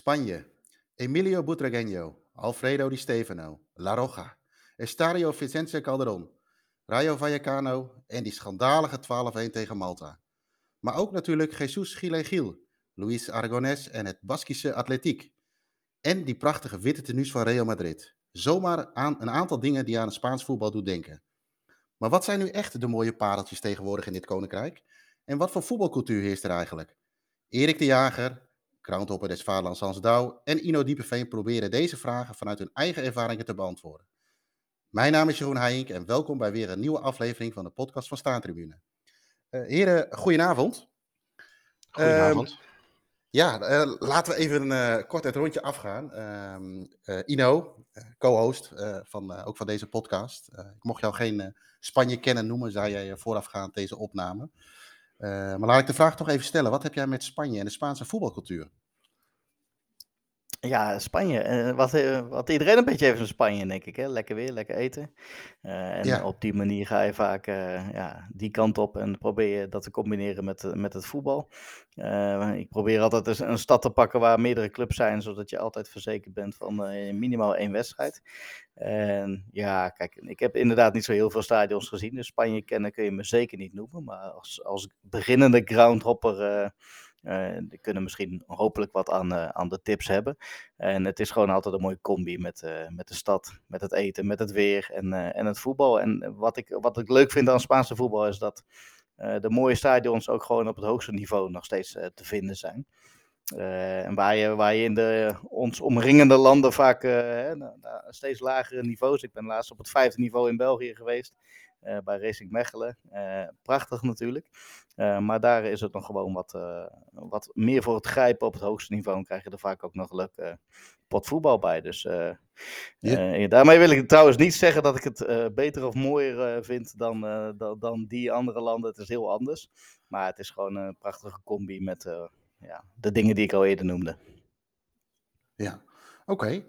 Spanje. Emilio Butragueño, Alfredo Di Stefano, La Roja, Estadio Vicente Calderón, Rayo Vallecano en die schandalige 12-1 tegen Malta. Maar ook natuurlijk Jesus Gil, Luis Aragonés en het Baskische Atletiek. En die prachtige witte tenues van Real Madrid. Zomaar aan een aantal dingen die aan het Spaans voetbal doet denken. Maar wat zijn nu echt de mooie pareltjes tegenwoordig in dit koninkrijk? En wat voor voetbalcultuur heerst er eigenlijk? Erik de Jager, Krauntopper des Vaderlands Hans Douw en Ino Diepeveen proberen deze vragen vanuit hun eigen ervaringen te beantwoorden. Mijn naam is Jeroen Heijink en welkom bij weer een nieuwe aflevering van de podcast van Staantribune. Uh, heren, goedenavond. Goedenavond. Uh, ja, uh, laten we even uh, kort het rondje afgaan. Ehm, Ino, co-host van, ook van deze podcast. ik mocht jou geen Spanje kennen noemen, zei jij voorafgaand deze opname. Maar laat ik de vraag toch even stellen. Wat heb jij met Spanje en de Spaanse voetbalcultuur? Ja, Spanje. Uh, wat, uh, wat iedereen een beetje heeft in Spanje, denk ik. Hè? Lekker weer, lekker eten. Uh, en ja. op die manier ga je vaak ja, die kant op en probeer je dat te combineren met, met het voetbal. ik probeer altijd een, een stad te pakken waar meerdere clubs zijn, zodat je altijd verzekerd bent van minimaal één wedstrijd. En ja, kijk, ik heb inderdaad niet zo heel veel stadions gezien. Dus Spanje kennen kun je me zeker niet noemen. Maar als, als beginnende groundhopper die kunnen misschien hopelijk wat aan, uh, aan de tips hebben. En het is gewoon altijd een mooie combi met, uh, met de stad, met het eten, met het weer en, en het voetbal. En wat ik, wat ik leuk vind aan Spaanse voetbal is dat de mooie stadions ook gewoon op het hoogste niveau nog steeds te vinden zijn. en waar je, waar je in de ons omringende landen vaak nou, steeds lagere niveaus. Ik ben laatst op het vijfde niveau in België geweest. Uh, bij Racing Mechelen. Uh, prachtig natuurlijk. Uh, maar daar is het nog gewoon wat, wat meer voor het grijpen op het hoogste niveau. En krijg je er vaak ook nog leuk pot voetbal bij. Dus ja. daarmee wil ik trouwens niet zeggen dat ik het beter of mooier vind dan, dan, dan, die andere landen. Het is heel anders. Maar het is gewoon een prachtige combi met ja, de dingen die ik al eerder noemde. Ja, oké.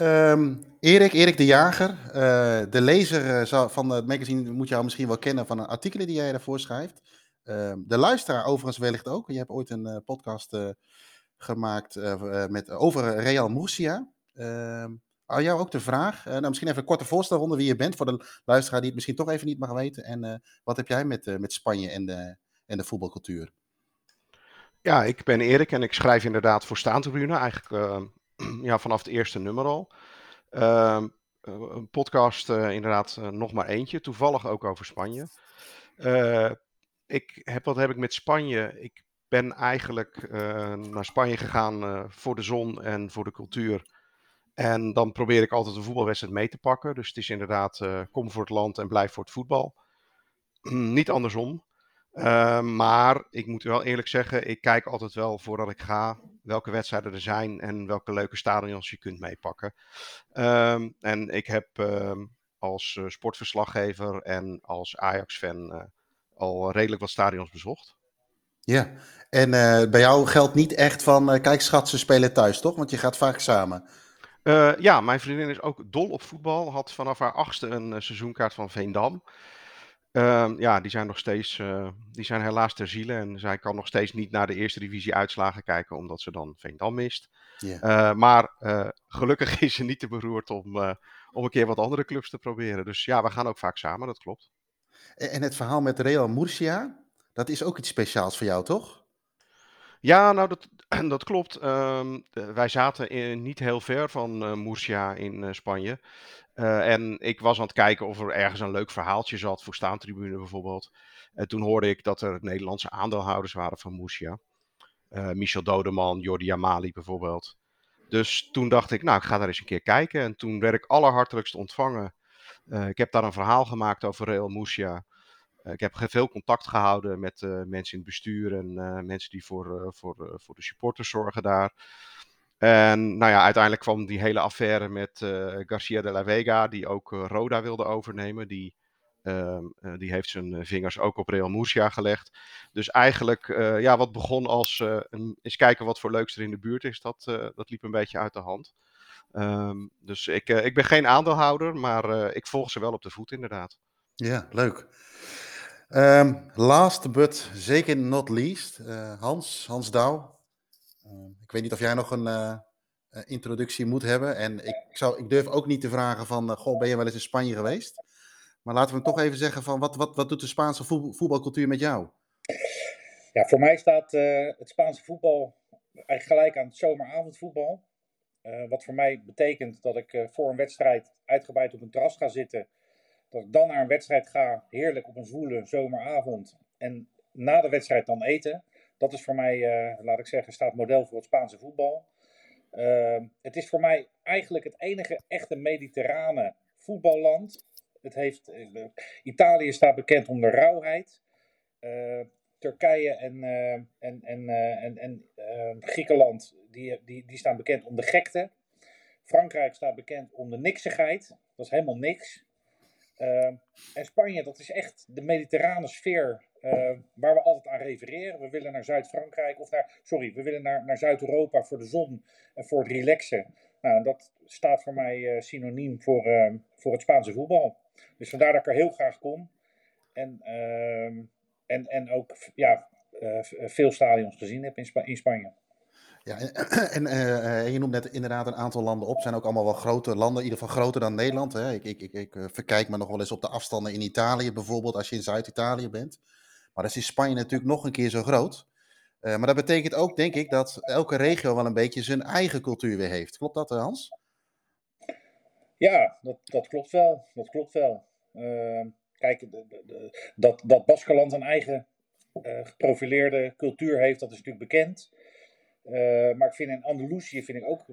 Um, Erik, Erik de Jager, uh, de lezer uh, van het magazine moet jou misschien wel kennen van een artikelen die jij daarvoor schrijft. Uh, de luisteraar overigens wellicht ook. Je hebt ooit een uh, podcast gemaakt met, over Real Murcia. Ehm, aan jou ook de vraag, nou, misschien even een korte voorstelronde wie je bent voor de luisteraar die het misschien toch even niet mag weten. En wat heb jij met, met Spanje en de, en de voetbalcultuur? Ja, ik ben Erik en ik schrijf inderdaad voor Staantribune, eigenlijk ja, vanaf het eerste nummer al. Uh, een podcast, uh, inderdaad, uh, nog maar eentje. Toevallig ook over Spanje. Ik heb, wat heb ik met Spanje? Ik ben eigenlijk naar Spanje gegaan voor de zon en voor de cultuur. En dan probeer ik altijd een voetbalwedstrijd mee te pakken. Dus het is inderdaad, kom voor het land en blijf voor het voetbal. Niet andersom. Uh, maar ik moet wel eerlijk zeggen, ik kijk altijd wel voordat ik ga welke wedstrijden er zijn en welke leuke stadions je kunt meepakken. Um, en ik heb um, als uh, sportverslaggever en als Ajax-fan uh, al redelijk wat stadions bezocht. Ja, en uh, bij jou geldt niet echt van, kijk schat, ze spelen thuis toch? Want je gaat vaak samen. ja, mijn vriendin is ook dol op voetbal. Had vanaf haar achtste een seizoenkaart van Veendam. Uh, ja, die zijn nog steeds, uh, die zijn helaas ter ziele en zij kan nog steeds niet naar de eerste divisie uitslagen kijken, omdat ze dan Veendam mist. Uh, maar uh, gelukkig is ze niet te beroerd om, om een keer wat andere clubs te proberen. Dus ja, we gaan ook vaak samen, dat klopt. En het verhaal met Real Murcia, dat is ook iets speciaals voor jou, toch? Ja, nou dat, dat klopt. Um, wij zaten in, niet heel ver van Murcia in Spanje. Uh, en ik was aan het kijken of er ergens een leuk verhaaltje zat voor staantribune bijvoorbeeld. En toen hoorde ik dat er Nederlandse aandeelhouders waren van Murcia. Michel Dodeman, Jordi Amali bijvoorbeeld. Dus toen dacht ik, nou ik ga daar eens een keer kijken. En toen werd ik allerhartelijkst ontvangen. ik heb daar een verhaal gemaakt over Real. Eh, ik heb veel contact gehouden met mensen in het bestuur en mensen die voor, voor, voor de supporters zorgen daar. En nou ja, uiteindelijk kwam die hele affaire met Garcia de la Vega, die ook Roda wilde overnemen. Die, ehm, die heeft zijn vingers ook op Real Murcia gelegd. Dus eigenlijk, ja, wat begon als een, eens kijken wat voor leuks er in de buurt is, dat, dat liep een beetje uit de hand. Um, dus ik, ik ben geen aandeelhouder, maar ik volg ze wel op de voet inderdaad. Ja, leuk. Um, last but zeker not least, Hans, Hans Douw. Uh, ik weet niet of jij nog een introductie moet hebben. En ik, zou, ik durf ook niet te vragen van, goh, ben je wel eens in Spanje geweest? Maar laten we toch even zeggen van, wat, wat, wat doet de Spaanse voetbalcultuur met jou? Ja, voor mij staat het Spaanse voetbal eigenlijk gelijk aan het zomeravondvoetbal. Wat voor mij betekent dat ik voor een wedstrijd uitgebreid op een terras ga zitten. Dat ik dan naar een wedstrijd ga, heerlijk op een zwoele zomeravond. En na de wedstrijd dan eten. Dat is voor mij, uh, laat ik zeggen, staat model voor het Spaanse voetbal. het is voor mij eigenlijk het enige echte mediterrane voetballand. Het heeft, Italië staat bekend om de rauwheid. Turkije en, uh, en, en, en, en uh, Griekenland, die, die, die staan bekend om de gekte. Frankrijk staat bekend om de niksigheid. Dat is helemaal niks. en Spanje, dat is echt de mediterrane sfeer waar we altijd aan refereren. We willen naar Zuid-Frankrijk, of naar, sorry, we willen naar, naar Zuid-Europa voor de zon en voor het relaxen. Nou, dat staat voor mij synoniem voor, voor het Spaanse voetbal. Dus vandaar dat ik er heel graag kom. En en, en ook ja, eh, veel stadions gezien heb in, in Spanje. Ja, en, uh, je noemt net inderdaad een aantal landen op. zijn ook allemaal wel grote landen, in ieder geval groter dan Nederland. Hè. Ik, ik, ik, ik verkijk me nog wel eens op de afstanden in Italië bijvoorbeeld, als je in Zuid-Italië bent. Maar dat is Spanje natuurlijk nog een keer zo groot. Uh, maar dat betekent ook, denk ik, dat elke regio wel een beetje zijn eigen cultuur weer heeft. Klopt dat, Hans? Ja, dat, dat klopt wel. Dat klopt wel. Uh, Kijk, de, de, dat, dat Baskeland een eigen uh, geprofileerde cultuur heeft, dat is natuurlijk bekend. Uh, maar ik vind in Andalusië vind ik ook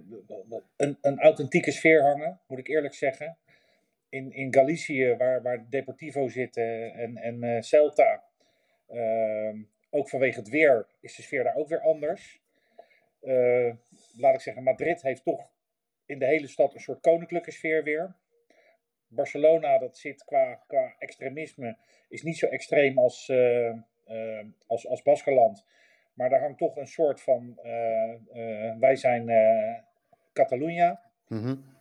een, een authentieke sfeer hangen, moet ik eerlijk zeggen. In, in Galicië, waar, waar Deportivo zit en, en Celta, ook vanwege het weer, is de sfeer daar ook weer anders. laat ik zeggen, Madrid heeft toch in de hele stad een soort koninklijke sfeer weer. Barcelona, dat zit qua, qua extremisme, is niet zo extreem als, uh, als, als Baskeland. Maar daar hangt toch een soort van, wij zijn Catalunya. Mm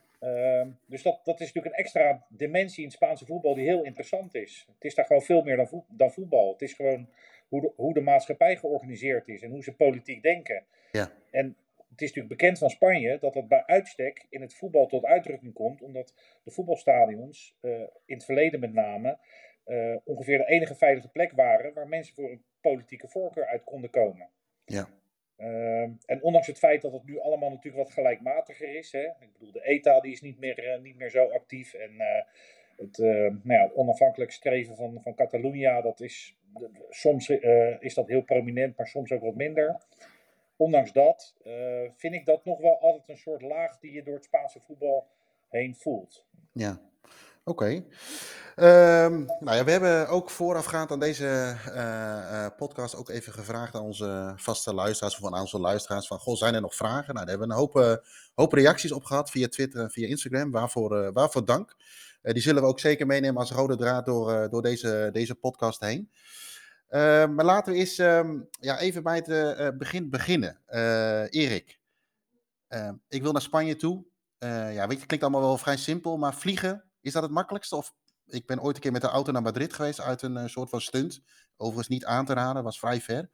dus dat, dat is natuurlijk een extra dimensie in Spaanse voetbal die heel interessant is. Het is daar gewoon veel meer dan, dan voetbal. Het is gewoon hoe de, hoe de maatschappij georganiseerd is en hoe ze politiek denken. Ja. En het is natuurlijk bekend van Spanje dat dat bij uitstek in het voetbal tot uitdrukking komt, omdat de voetbalstadions, uh, in het verleden met name, uh, ongeveer de enige veilige plek waren waar mensen voor een politieke voorkeur uit konden komen. Ja. Uh, en ondanks het feit dat het nu allemaal natuurlijk wat gelijkmatiger is, hè, ik bedoel, de ETA die is niet meer, niet meer zo actief en het, nou ja, het onafhankelijk streven van, van Catalunya, dat is, soms is dat heel prominent, maar soms ook wat minder ondanks dat vind ik dat nog wel altijd een soort laag die je door het Spaanse voetbal heen voelt. Ja, oké. Um, nou ja, we hebben ook voorafgaand aan deze uh, uh, podcast ook even gevraagd aan onze vaste luisteraars of aan onze luisteraars van, goh, zijn er nog vragen? Nou, daar hebben we een hoop, hoop reacties op gehad via Twitter en via Instagram, waarvoor, waarvoor dank. die zullen we ook zeker meenemen als rode draad door, door deze, deze podcast heen. Uh, maar laten we eens um, ja, even bij het begin beginnen. Erik, ehm, ik wil naar Spanje toe. ja, weet je, het klinkt allemaal wel vrij simpel, maar vliegen, is dat het makkelijkste? Of ik ben ooit een keer met de auto naar Madrid geweest uit een soort van stunt. Overigens niet aan te raden, was vrij ver.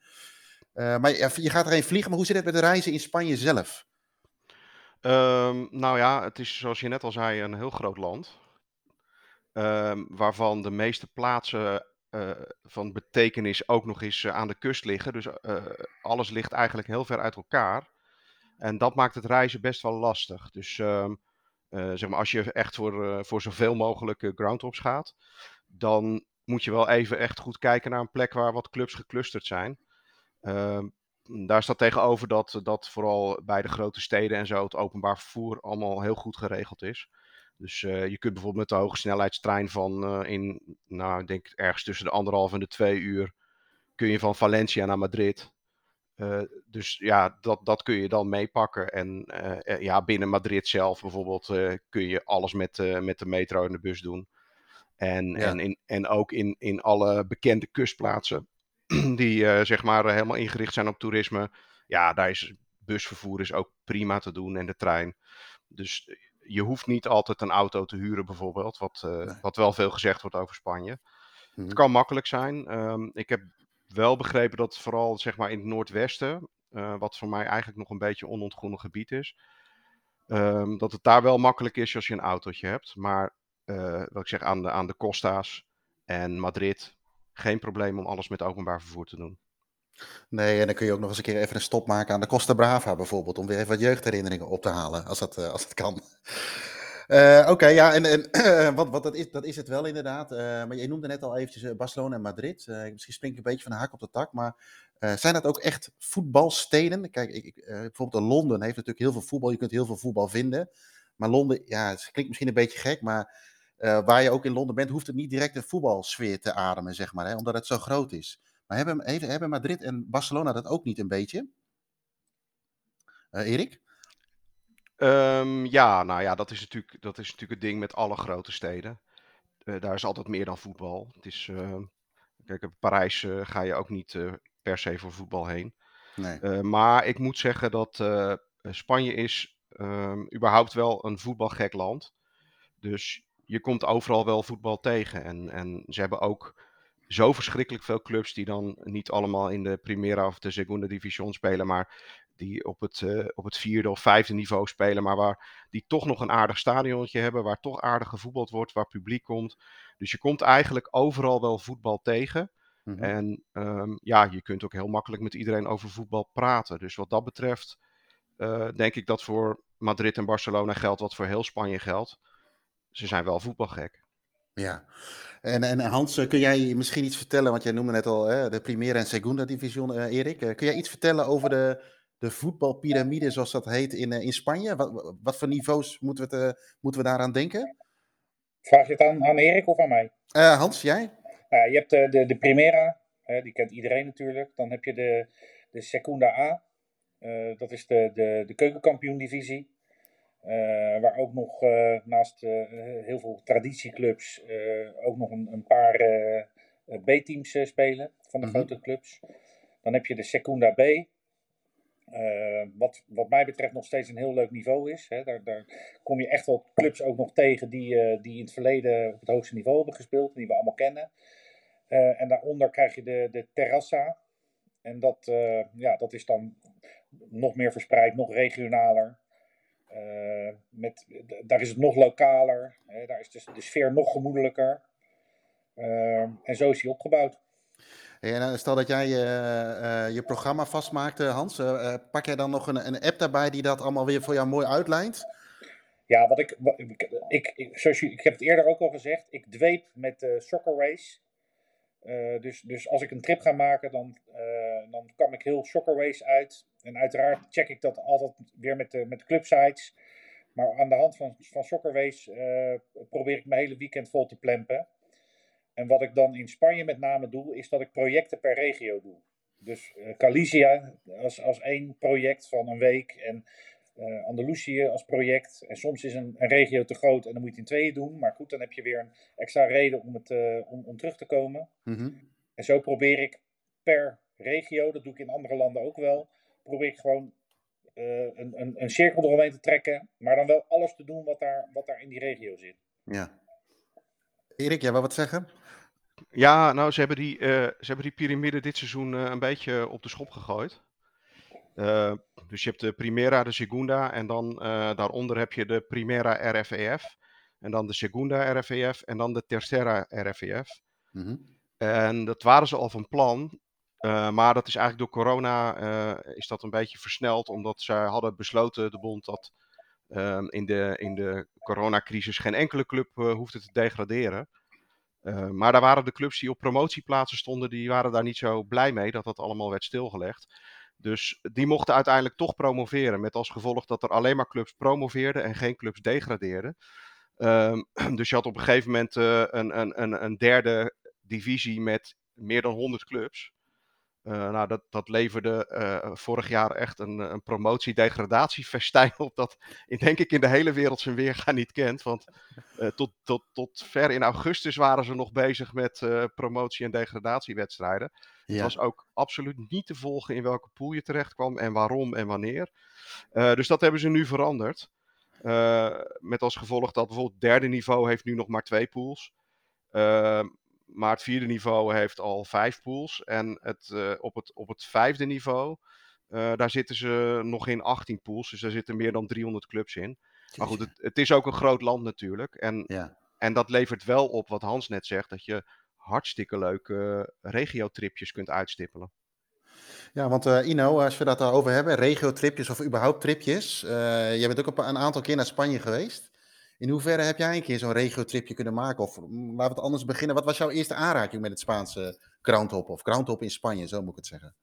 maar ja, je gaat erheen vliegen, maar hoe zit het met de reizen in Spanje zelf? Um, nou ja, het is zoals je net al zei een heel groot land. waarvan de meeste plaatsen uh, van betekenis ook nog eens aan de kust liggen. Dus alles ligt eigenlijk heel ver uit elkaar. En dat maakt het reizen best wel lastig. Dus ehm, zeg maar, als je echt voor, voor zoveel mogelijk groundhops gaat, dan moet je wel even echt goed kijken naar een plek waar wat clubs geclusterd zijn. Ehm, daar staat tegenover dat, dat vooral bij de grote steden en zo het openbaar vervoer allemaal heel goed geregeld is. Dus je kunt bijvoorbeeld met de hoge snelheidstrein van in, nou, ik denk ergens tussen de anderhalf en de twee uur, kun je van Valencia naar Madrid. Uh, dus ja, dat, dat kun je dan meepakken. En ja, binnen Madrid zelf bijvoorbeeld kun je alles met, met de metro en de bus doen. En, ja. en, in, en ook in, in alle bekende kustplaatsen die zeg maar helemaal ingericht zijn op toerisme. Ja, daar is busvervoer is ook prima te doen en de trein. Dus je hoeft niet altijd een auto te huren, bijvoorbeeld. Wat, wat wel veel gezegd wordt over Spanje. Het mhm. kan makkelijk zijn. Um, ik heb wel begrepen dat vooral zeg maar, in het noordwesten. wat voor mij eigenlijk nog een beetje onontgonnen gebied is. Ehm, dat het daar wel makkelijk is als je een autootje hebt. Maar wat ik zeg, aan de, aan de Costa's en Madrid, geen probleem om alles met openbaar vervoer te doen. Nee, en dan kun je ook nog eens een keer even een stop maken aan de Costa Brava bijvoorbeeld. Om weer even wat jeugdherinneringen op te halen, als dat, als dat kan. Uh, Oké, ja, en, en wat, wat dat, is, dat is het wel inderdaad. Uh, maar je noemde net al eventjes Barcelona en Madrid. Misschien spring ik een beetje van de haak op de tak, maar zijn dat ook echt voetbalsteden? Kijk, ik, bijvoorbeeld Londen heeft natuurlijk heel veel voetbal. Je kunt heel veel voetbal vinden. Maar Londen, ja, het klinkt misschien een beetje gek, maar waar je ook in Londen bent, hoeft het niet direct een voetbalsfeer te ademen, zeg maar, hè, omdat het zo groot is. Maar hebben, hebben Madrid en Barcelona dat ook niet een beetje? Erik? Um, ja, nou ja, dat is, natuurlijk, dat is natuurlijk het ding met alle grote steden. Uh, daar is altijd meer dan voetbal. Het is, uh, kijk, in Parijs uh, ga je ook niet per se voor voetbal heen. Nee. maar ik moet zeggen dat Spanje is um, überhaupt wel een voetbalgek land. Dus je komt overal wel voetbal tegen. En, en ze hebben ook zo verschrikkelijk veel clubs die dan niet allemaal in de Primera of de Segunda Division spelen, maar die op het, uh, op het vierde of vijfde niveau spelen, maar waar die toch nog een aardig stadionnetje hebben, waar toch aardig gevoetbald wordt, waar publiek komt. Dus je komt eigenlijk overal wel voetbal tegen. Mm -hmm. En um, ja, je kunt ook heel makkelijk met iedereen over voetbal praten. Dus wat dat betreft uh, denk ik dat voor Madrid en Barcelona geldt wat voor heel Spanje geldt. Ze zijn wel voetbalgek. Ja, en, en Hans, eh, kun jij misschien iets vertellen, want jij noemde net al hè, de Primera en Segunda Division, Erik. Kun jij iets vertellen over de, de voetbalpyramide, zoals dat heet, in, in Spanje? Wat, wat voor niveaus moeten we, te, moeten we daaraan denken? Vraag je het aan, aan Erik of aan mij? Hans, jij? je hebt de, de, de Primera, die kent iedereen natuurlijk. Dan heb je de, de Segunda A, dat is de, de, de keukenkampioen-divisie. Uh, waar ook nog uh, naast uh, heel veel traditieclubs ook nog een, een paar B-teams spelen van de mm -hmm. grote clubs. Dan heb je de Secunda B. wat, wat mij betreft nog steeds een heel leuk niveau is. Hè. Daar, daar kom je echt wel clubs ook nog tegen die, die in het verleden op het hoogste niveau hebben gespeeld. Die we allemaal kennen. en daaronder krijg je de, de Terrassa. En dat, ja, dat is dan nog meer verspreid, nog regionaler. Met, daar is het nog lokaler, hè, daar is de, de, sfeer nog gemoedelijker. En zo is hij opgebouwd. En stel dat jij uh, je programma vastmaakt, Hans. pak jij dan nog een, een, app daarbij die dat allemaal weer voor jou mooi uitlijnt? Ja, wat ik, ik, ik, zoals je, ik heb het eerder ook al gezegd, ik dweep met de Soccer Race. Uh, dus, dus als ik een trip ga maken, dan, uh, dan kam ik heel Soccerways uit. En uiteraard check ik dat altijd weer met de, met clubsites. Maar aan de hand van, van Soccerways uh, probeer ik mijn hele weekend vol te plempen. En wat ik dan in Spanje met name doe, is dat ik projecten per regio doe. Dus Galicia als, als één project van een week. En uh, Andalusië als project. En soms is een, een, regio te groot en dan moet je het in tweeën doen. Maar goed, dan heb je weer een extra reden om, het, uh, om, om terug te komen. Mm -hmm. En zo probeer ik per regio, dat doe ik in andere landen ook wel, probeer ik gewoon uh, een, een, een cirkel eromheen te trekken. Maar dan wel alles te doen wat daar, wat daar in die regio zit. Ja. Erik, jij wil wat zeggen? Ja, nou, ze hebben die, ze hebben die piramide dit seizoen een beetje op de schop gegooid. Uh, dus je hebt de Primera, de Segunda en dan daaronder heb je de Primera RFEF. En dan de Segunda RFEF en dan de Tercera RFEF. Mm -hmm. En dat waren ze al van plan. Maar dat is eigenlijk door corona is dat een beetje versneld. Omdat ze hadden besloten, de bond, dat ehm, in, de, in de coronacrisis geen enkele club hoefde te degraderen. Maar daar waren de clubs die op promotieplaatsen stonden, die waren daar niet zo blij mee dat dat allemaal werd stilgelegd. Dus die mochten uiteindelijk toch promoveren. Met als gevolg dat er alleen maar clubs promoveerden en geen clubs degradeerden. Um, dus je had op een gegeven moment uh, een, een, een, derde divisie met meer dan 100 clubs. Uh, nou, dat, dat leverde uh, vorig jaar echt een, een promotie-degradatiefestijn op dat in, denk ik in de hele wereld zijn weerga niet kent. Want uh, tot, tot, tot ver in augustus waren ze nog bezig met promotie- en degradatiewedstrijden. Ja. Het was ook absoluut niet te volgen in welke pool je terecht kwam en waarom en wanneer. dus dat hebben ze nu veranderd. met als gevolg dat bijvoorbeeld derde niveau heeft nu nog maar twee pools. Maar het vierde niveau heeft al vijf pools. En het, uh, op, het, op het vijfde niveau, daar zitten ze nog in 18 pools, dus daar zitten meer dan 300 clubs in. Maar goed, het, het is ook een groot land natuurlijk. En, ja. en dat levert wel op wat Hans net zegt, dat je hartstikke leuke regiotripjes kunt uitstippelen. Ja, want uh, Ino, als we dat daarover hebben, regiotripjes of überhaupt tripjes. Jij bent ook een aantal keer naar Spanje geweest. In hoeverre heb jij een keer zo'n regiotripje kunnen maken? Of laten we het anders beginnen. Wat was jouw eerste aanraking met het Spaanse groundhop? Of groundhop in Spanje, zo moet ik het zeggen.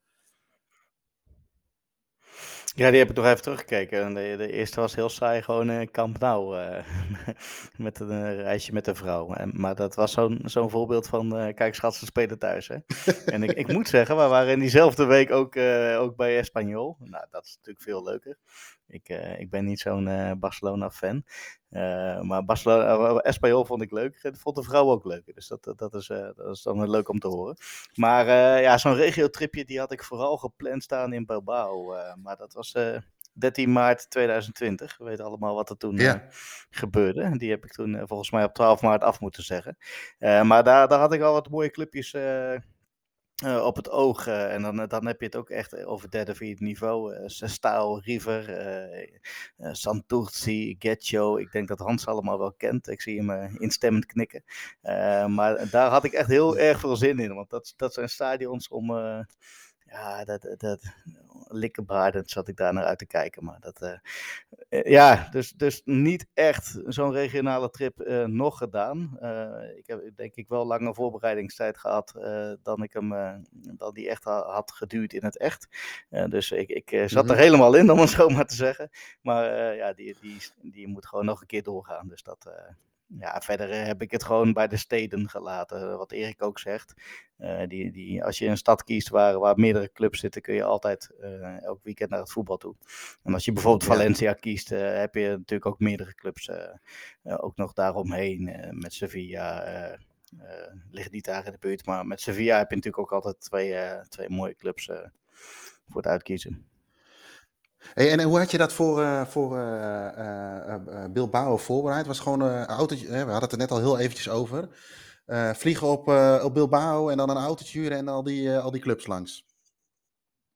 Ja, die heb ik nog even teruggekeken. De, de eerste was heel saai, gewoon uh, Camp Nou. Uh, met een uh, reisje met een vrouw. Maar dat was zo'n zo'n voorbeeld van, kijk schat, ze spelen thuis. Hè? en ik, ik moet zeggen, we waren in diezelfde week ook, ook bij Espanyol. Nou, dat is natuurlijk veel leuker. Ik, ik ben niet zo'n Barcelona-fan. Maar Barcelona, Espanyol vond ik leuk. Dat vond de vrouw ook leuk. Dus dat, dat, is, dat is dan leuk om te horen. Maar ja, zo'n regiotripje die had ik vooral gepland staan in Bilbao. maar dat was 13 maart 2020. We weten allemaal wat er toen ja. gebeurde. Die heb ik toen volgens mij op 12 maart af moeten zeggen. maar daar, daar had ik al wat mooie clubjes uh, op het oog. Uh, en dan, dan heb je het ook echt over derde, vierde niveau. Uh, River, uh, Santurci, Getcho. Ik denk dat Hans allemaal wel kent. Ik zie hem instemmend knikken. maar daar had ik echt heel erg veel zin in. Want dat, dat zijn stadions om ja, dat, dat, likkenbaardend zat ik daar naar uit te kijken. Maar dat, uh, ja, dus, dus niet echt zo'n regionale trip uh, nog gedaan. Uh, ik heb denk ik wel langer voorbereidingstijd gehad dan ik hem, dan die echt had geduurd in het echt. dus ik, ik zat er mhm. helemaal in, om het zo maar te zeggen. Maar ja, die, die, die moet gewoon nog een keer doorgaan. Dus dat, ja, verder eh, heb ik het gewoon bij de steden gelaten. Wat Erik ook zegt. Uh, die, die, als je een stad kiest waar, waar meerdere clubs zitten, kun je altijd uh, elk weekend naar het voetbal toe. En als je bijvoorbeeld Valencia kiest, uh, heb je natuurlijk ook meerdere clubs ook nog daaromheen. met Sevilla ligt niet daar in de buurt. Maar met Sevilla heb je natuurlijk ook altijd twee, twee mooie clubs voor het uitkiezen. En hoe had je dat voor, uh, voor uh, Bilbao voorbereid? Was gewoon een autootje, we hadden het er net al heel eventjes over. vliegen op, op Bilbao en dan een autootje huren en al die, al die clubs langs.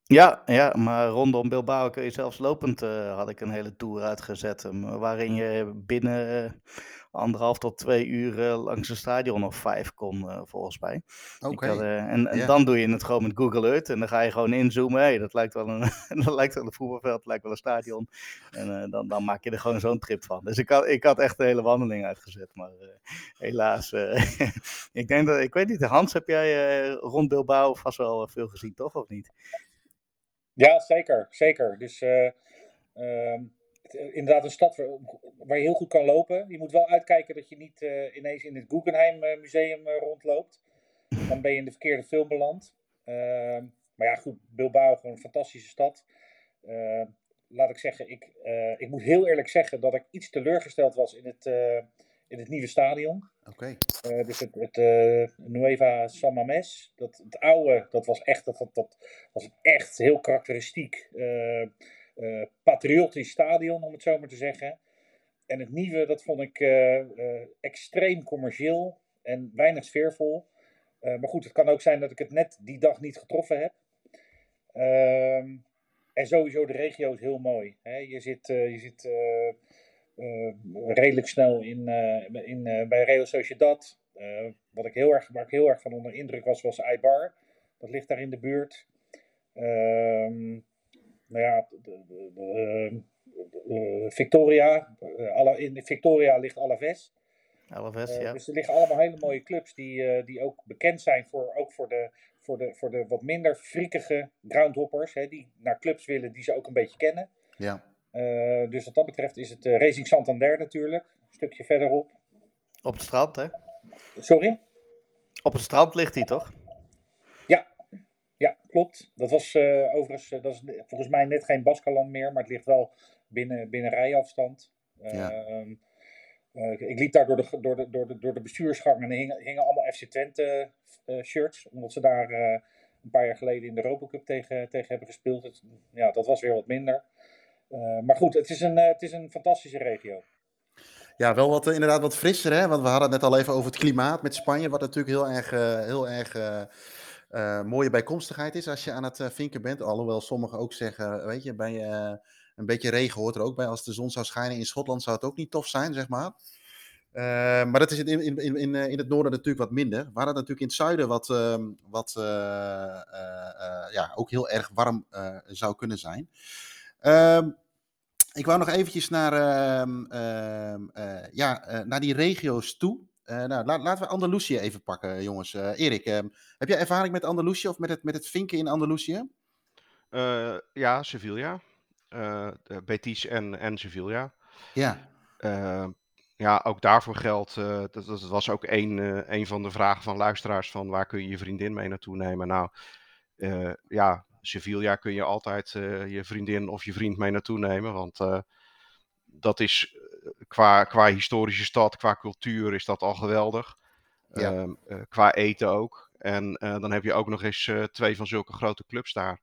Ja, ja, maar rondom Bilbao kun je zelfs lopend, had ik een hele tour uitgezet. waarin je binnen anderhalf tot twee uur uh, langs een stadion of vijf kon, uh, volgens mij. Oké. Uh, en, en dan doe je het gewoon met Google Earth en dan ga je gewoon inzoomen. Hey, dat lijkt wel een, dat lijkt wel een voetbalveld, dat lijkt wel een stadion. En dan, dan maak je er gewoon zo'n trip van. Dus ik had, ik had echt de hele wandeling uitgezet, maar helaas. ik denk dat, ik weet niet, Hans, heb jij rond Bilbao vast wel veel gezien, toch? Of niet? Ja, zeker, zeker. Dus... Ehm, eh, inderdaad een stad waar, je heel goed kan lopen. Je moet wel uitkijken dat je niet uh, ineens in het Guggenheim uh, Museum uh, rondloopt. Dan ben je in de verkeerde film beland. Ehm, maar ja, goed, Bilbao, gewoon een fantastische stad. Ehm, laat ik zeggen, ik, ik moet heel eerlijk zeggen dat ik iets teleurgesteld was in het, in het nieuwe stadion. Oké. Okay. dus het, het Nueva San Mames, dat, het oude, dat was echt, dat, dat, dat was echt heel karakteristiek. Uh, patriotisch stadion, om het zo maar te zeggen. En het nieuwe, dat vond ik uh, uh, extreem commercieel en weinig sfeervol. maar goed, het kan ook zijn dat ik het net die dag niet getroffen heb. Ehm, en sowieso de regio is heel mooi. Hè? Je zit, je zit redelijk snel in, in, bij Real Sociedad. wat ik heel erg, waar ik heel erg van onder indruk was, was Eibar. Dat ligt daar in de buurt. Nou ja, de, de, de, Victoria. Eh, in Victoria ligt Alaves. Alaves, ja. Dus er liggen allemaal hele mooie clubs die, die ook bekend zijn voor, ook voor de, voor de, voor de wat minder friekige groundhoppers. Hè, die naar clubs willen die ze ook een beetje kennen. Ja. Uh, dus wat dat betreft is het Racing Santander natuurlijk. Een stukje verderop. Op het strand, hè? Sorry? Op het strand ligt hij, toch? Klopt. Dat was uh, overigens, uh, dat is volgens mij net geen Baskeland meer, maar het ligt wel binnen, binnen rijafstand. Ja. Ehm, uh, ik liep daar door de, door de, door de, door de bestuursgang en hingen, hingen allemaal FC Twente shirts, omdat ze daar een paar jaar geleden in de Europa Cup tegen, tegen hebben gespeeld. Het, ja, dat was weer wat minder. maar goed, het is, een, het is een fantastische regio. Ja, wel wat, inderdaad wat frisser, hè? Want we hadden het net al even over het klimaat met Spanje, wat natuurlijk heel erg, heel erg mooie bijkomstigheid is als je aan het vinken bent. Alhoewel sommigen ook zeggen, weet je, bij een beetje regen hoort er ook bij. Als de zon zou schijnen in Schotland zou het ook niet tof zijn, zeg maar. maar dat is in, in, in, in, het noorden natuurlijk wat minder. Waar het natuurlijk in het zuiden wat, ehm, wat ja, ook heel erg warm zou kunnen zijn. Ehm, ik wou nog eventjes naar, ehm, eh, ja, eh, naar die regio's toe. Uh, nou, laten we Andalusië even pakken, jongens. Erik, heb jij ervaring met Andalusië of met het, met het vinken in Andalusië? ja, Sevilla. Betis en, en Sevilla. Ja. ja, ook daarvoor geldt, dat, dat was ook een, een van de vragen van luisteraars van waar kun je je vriendin mee naartoe nemen? Nou, ja, Sevilla kun je altijd je vriendin of je vriend mee naartoe nemen. Want dat is eh, qua, qua historische stad, qua cultuur is dat al geweldig. Ja. Uh, qua eten ook. En dan heb je ook nog eens twee van zulke grote clubs daar.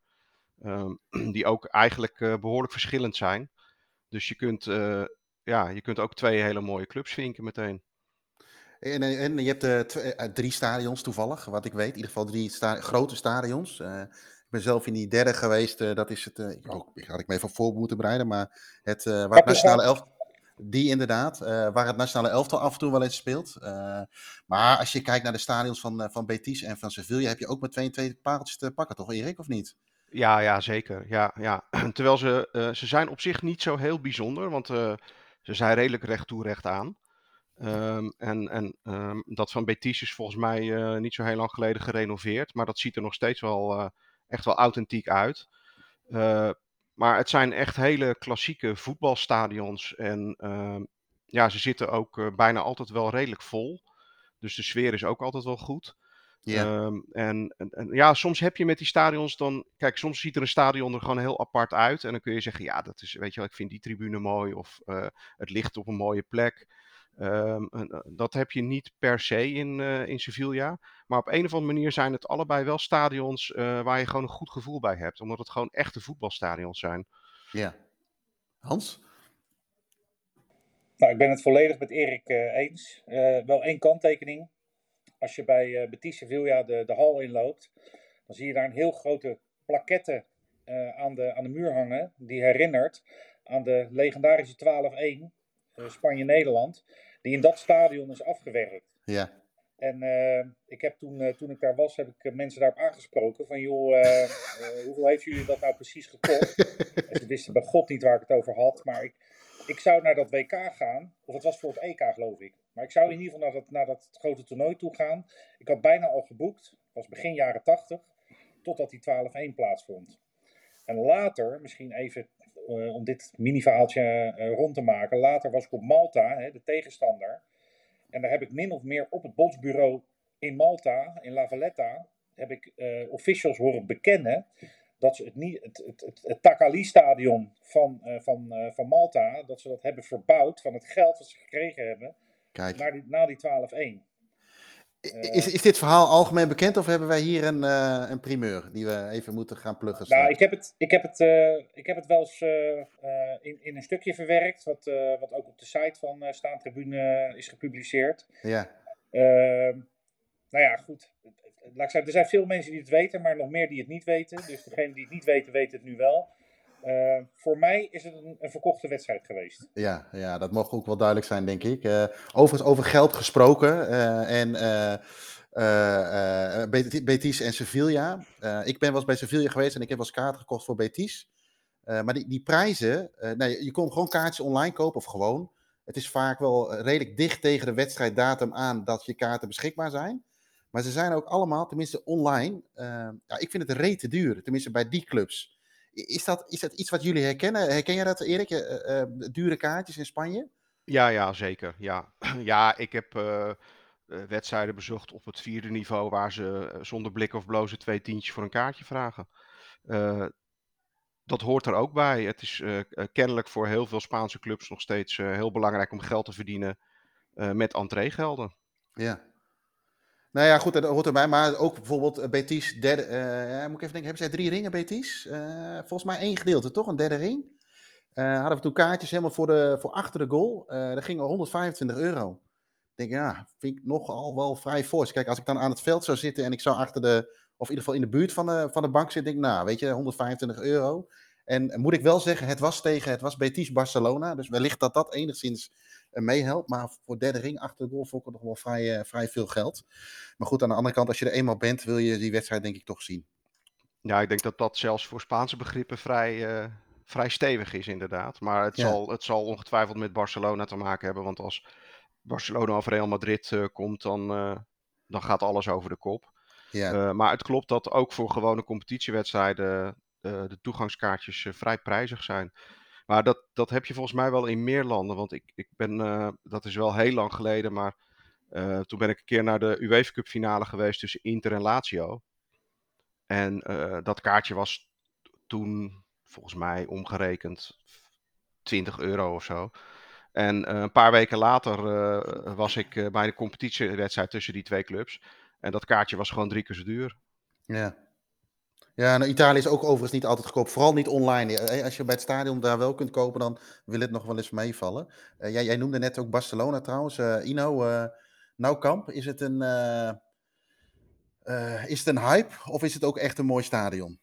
Ehm, die ook eigenlijk behoorlijk verschillend zijn. Dus je kunt, ja, je kunt ook twee hele mooie clubs vinken meteen. En, en je hebt twee, drie stadions toevallig, wat ik weet. In ieder geval drie sta grote stadions ben zelf in die derde geweest. Uh, dat is het. Uh, oh, had ik me even voor moeten bereiden. Maar het, uh, waar het nationale elftal. Die inderdaad, waar het nationale elftal af en toe wel eens speelt. maar als je kijkt naar de stadions van, van Betis en van Sevilla, heb je ook met twee twee pareltjes te pakken, toch Erik, of niet? Ja, ja zeker. Ja, ja. Terwijl ze, ze zijn op zich niet zo heel bijzonder, want ze zijn redelijk recht toe, recht aan. Um, en en um, dat van Betis is volgens mij niet zo heel lang geleden gerenoveerd, maar dat ziet er nog steeds wel echt wel authentiek uit. Maar het zijn echt hele klassieke voetbalstadions. En uh, ja, ze zitten ook uh, bijna altijd wel redelijk vol. Dus de sfeer is ook altijd wel goed. Yeah. Um, en, en, en, ja, soms heb je met die stadions dan. Kijk, soms ziet er een stadion er gewoon heel apart uit. En dan kun je zeggen: ja, dat is, weet je wel, ik vind die tribune mooi. Of uh, het ligt op een mooie plek. Um, dat heb je niet per se in, uh, in Sevilla. Maar op een of andere manier zijn het allebei wel stadions uh, waar je gewoon een goed gevoel bij hebt. Omdat het gewoon echte voetbalstadions zijn. Ja. Hans? Nou, ik ben het volledig met Erik uh, eens. wel één kanttekening. Als je bij Betis Sevilla de, de hal inloopt, dan zie je daar een heel grote plaquette aan, de, aan de muur hangen. Die herinnert aan de legendarische 12-1 uh, Spanje-Nederland, die in dat stadion is afgewerkt. Ja. En uh, ik heb toen, uh, toen ik daar was, heb ik mensen daarop aangesproken van joh, hoeveel heeft jullie dat nou precies gekost? en ze wisten bij God niet waar ik het over had, maar ik, ik zou naar dat WK gaan, of het was voor het EK geloof ik. Maar ik zou in ieder geval naar dat, naar dat grote toernooi toe gaan. Ik had bijna al geboekt, het was begin jaren 80, totdat die 12-1 plaatsvond. En later, misschien even uh, om dit mini-verhaaltje uh, rond te maken. Later was ik op Malta, hè, de tegenstander. En daar heb ik min of meer op het bondsbureau in Malta, in La Valletta, heb ik uh, officials horen bekennen dat ze het, niet, het, het, het, het Takali-stadion van, van, van Malta, dat ze dat hebben verbouwd van het geld dat ze gekregen hebben Kijk. naar die, na die 12-1. Is, is dit verhaal algemeen bekend of hebben wij hier een, uh, een primeur die we even moeten gaan pluggen? Nou, ik heb het, ik heb het, uh, ik heb het wel eens uh, in, in een stukje verwerkt, wat, wat ook op de site van Staantribune is gepubliceerd. Ja. Ehm, nou ja, goed. Laat ik zeggen, er zijn veel mensen die het weten, maar nog meer die het niet weten. Dus degenen die het niet weten, weten het nu wel. Uh, voor mij is het een, verkochte wedstrijd geweest. Ja, ja, dat mag ook wel duidelijk zijn, denk ik. Uh, overigens over geld gesproken. Uh, en Betis en Sevilla. ik ben wel eens bij Sevilla geweest en ik heb wel eens gekocht voor Betis. maar die, die prijzen, nee, je kon gewoon kaartjes online kopen of gewoon. Het is vaak wel redelijk dicht tegen de wedstrijddatum aan dat je kaarten beschikbaar zijn. Maar ze zijn ook allemaal, tenminste online, ja, ik vind het rete duur. Tenminste bij die clubs. Is dat, is dat iets wat jullie herkennen? Herken je dat, Erik? Uh, dure kaartjes in Spanje? Ja, ja, zeker. Ja, ja ik heb uh, wedstrijden bezocht op het vierde niveau waar ze zonder blik of blozen twee tientjes voor een kaartje vragen. dat hoort er ook bij. Het is kennelijk voor heel veel Spaanse clubs nog steeds heel belangrijk om geld te verdienen met entreegelden. Ja. Nou ja, goed, dat hoort erbij. Maar ook bijvoorbeeld uh, Betis, derde, uh, moet ik even denken, hebben zij drie ringen Betis? Uh, volgens mij één gedeelte, toch? Een derde ring. hadden we toen kaartjes helemaal voor, de, voor achter de goal. dat ging al 125 euro. Ik denk, ja, vind ik nogal wel vrij fors. Kijk, als ik dan aan het veld zou zitten en ik zou achter de of in ieder geval in de buurt van de, van de bank zit, denk ik, nou, weet je, 125 euro. En moet ik wel zeggen, het was tegen, het was Betis Barcelona, dus wellicht dat dat enigszins meehelpt. Maar voor derde ring achter de goal vond ik nog wel vrij, vrij veel geld. Maar goed, aan de andere kant, als je er eenmaal bent, wil je die wedstrijd denk ik toch zien. Ja, ik denk dat dat zelfs voor Spaanse begrippen vrij, vrij stevig is, inderdaad. Maar het, zal, het zal ongetwijfeld met Barcelona te maken hebben. Want als Barcelona of Real Madrid uh, komt, dan, uh, dan gaat alles over de kop. Ja. Maar het klopt dat ook voor gewone competitiewedstrijden de toegangskaartjes vrij prijzig zijn. Maar dat, dat heb je volgens mij wel in meer landen. Want ik, ik ben, dat is wel heel lang geleden, maar toen ben ik een keer naar de UEFA Cup finale geweest tussen Inter en Lazio. En dat kaartje was toen volgens mij omgerekend 20 euro of zo. En een paar weken later was ik bij de competitiewedstrijd tussen die twee clubs. En dat kaartje was gewoon drie keer zo duur. Ja. Ja, nou, Italië is ook overigens niet altijd goedkoop. Vooral niet online. Als je bij het stadion daar wel kunt kopen, dan wil het nog wel eens meevallen. Jij, jij, noemde net ook Barcelona trouwens. Ino, nou Kamp, is het, een, is het een hype of is het ook echt een mooi stadion?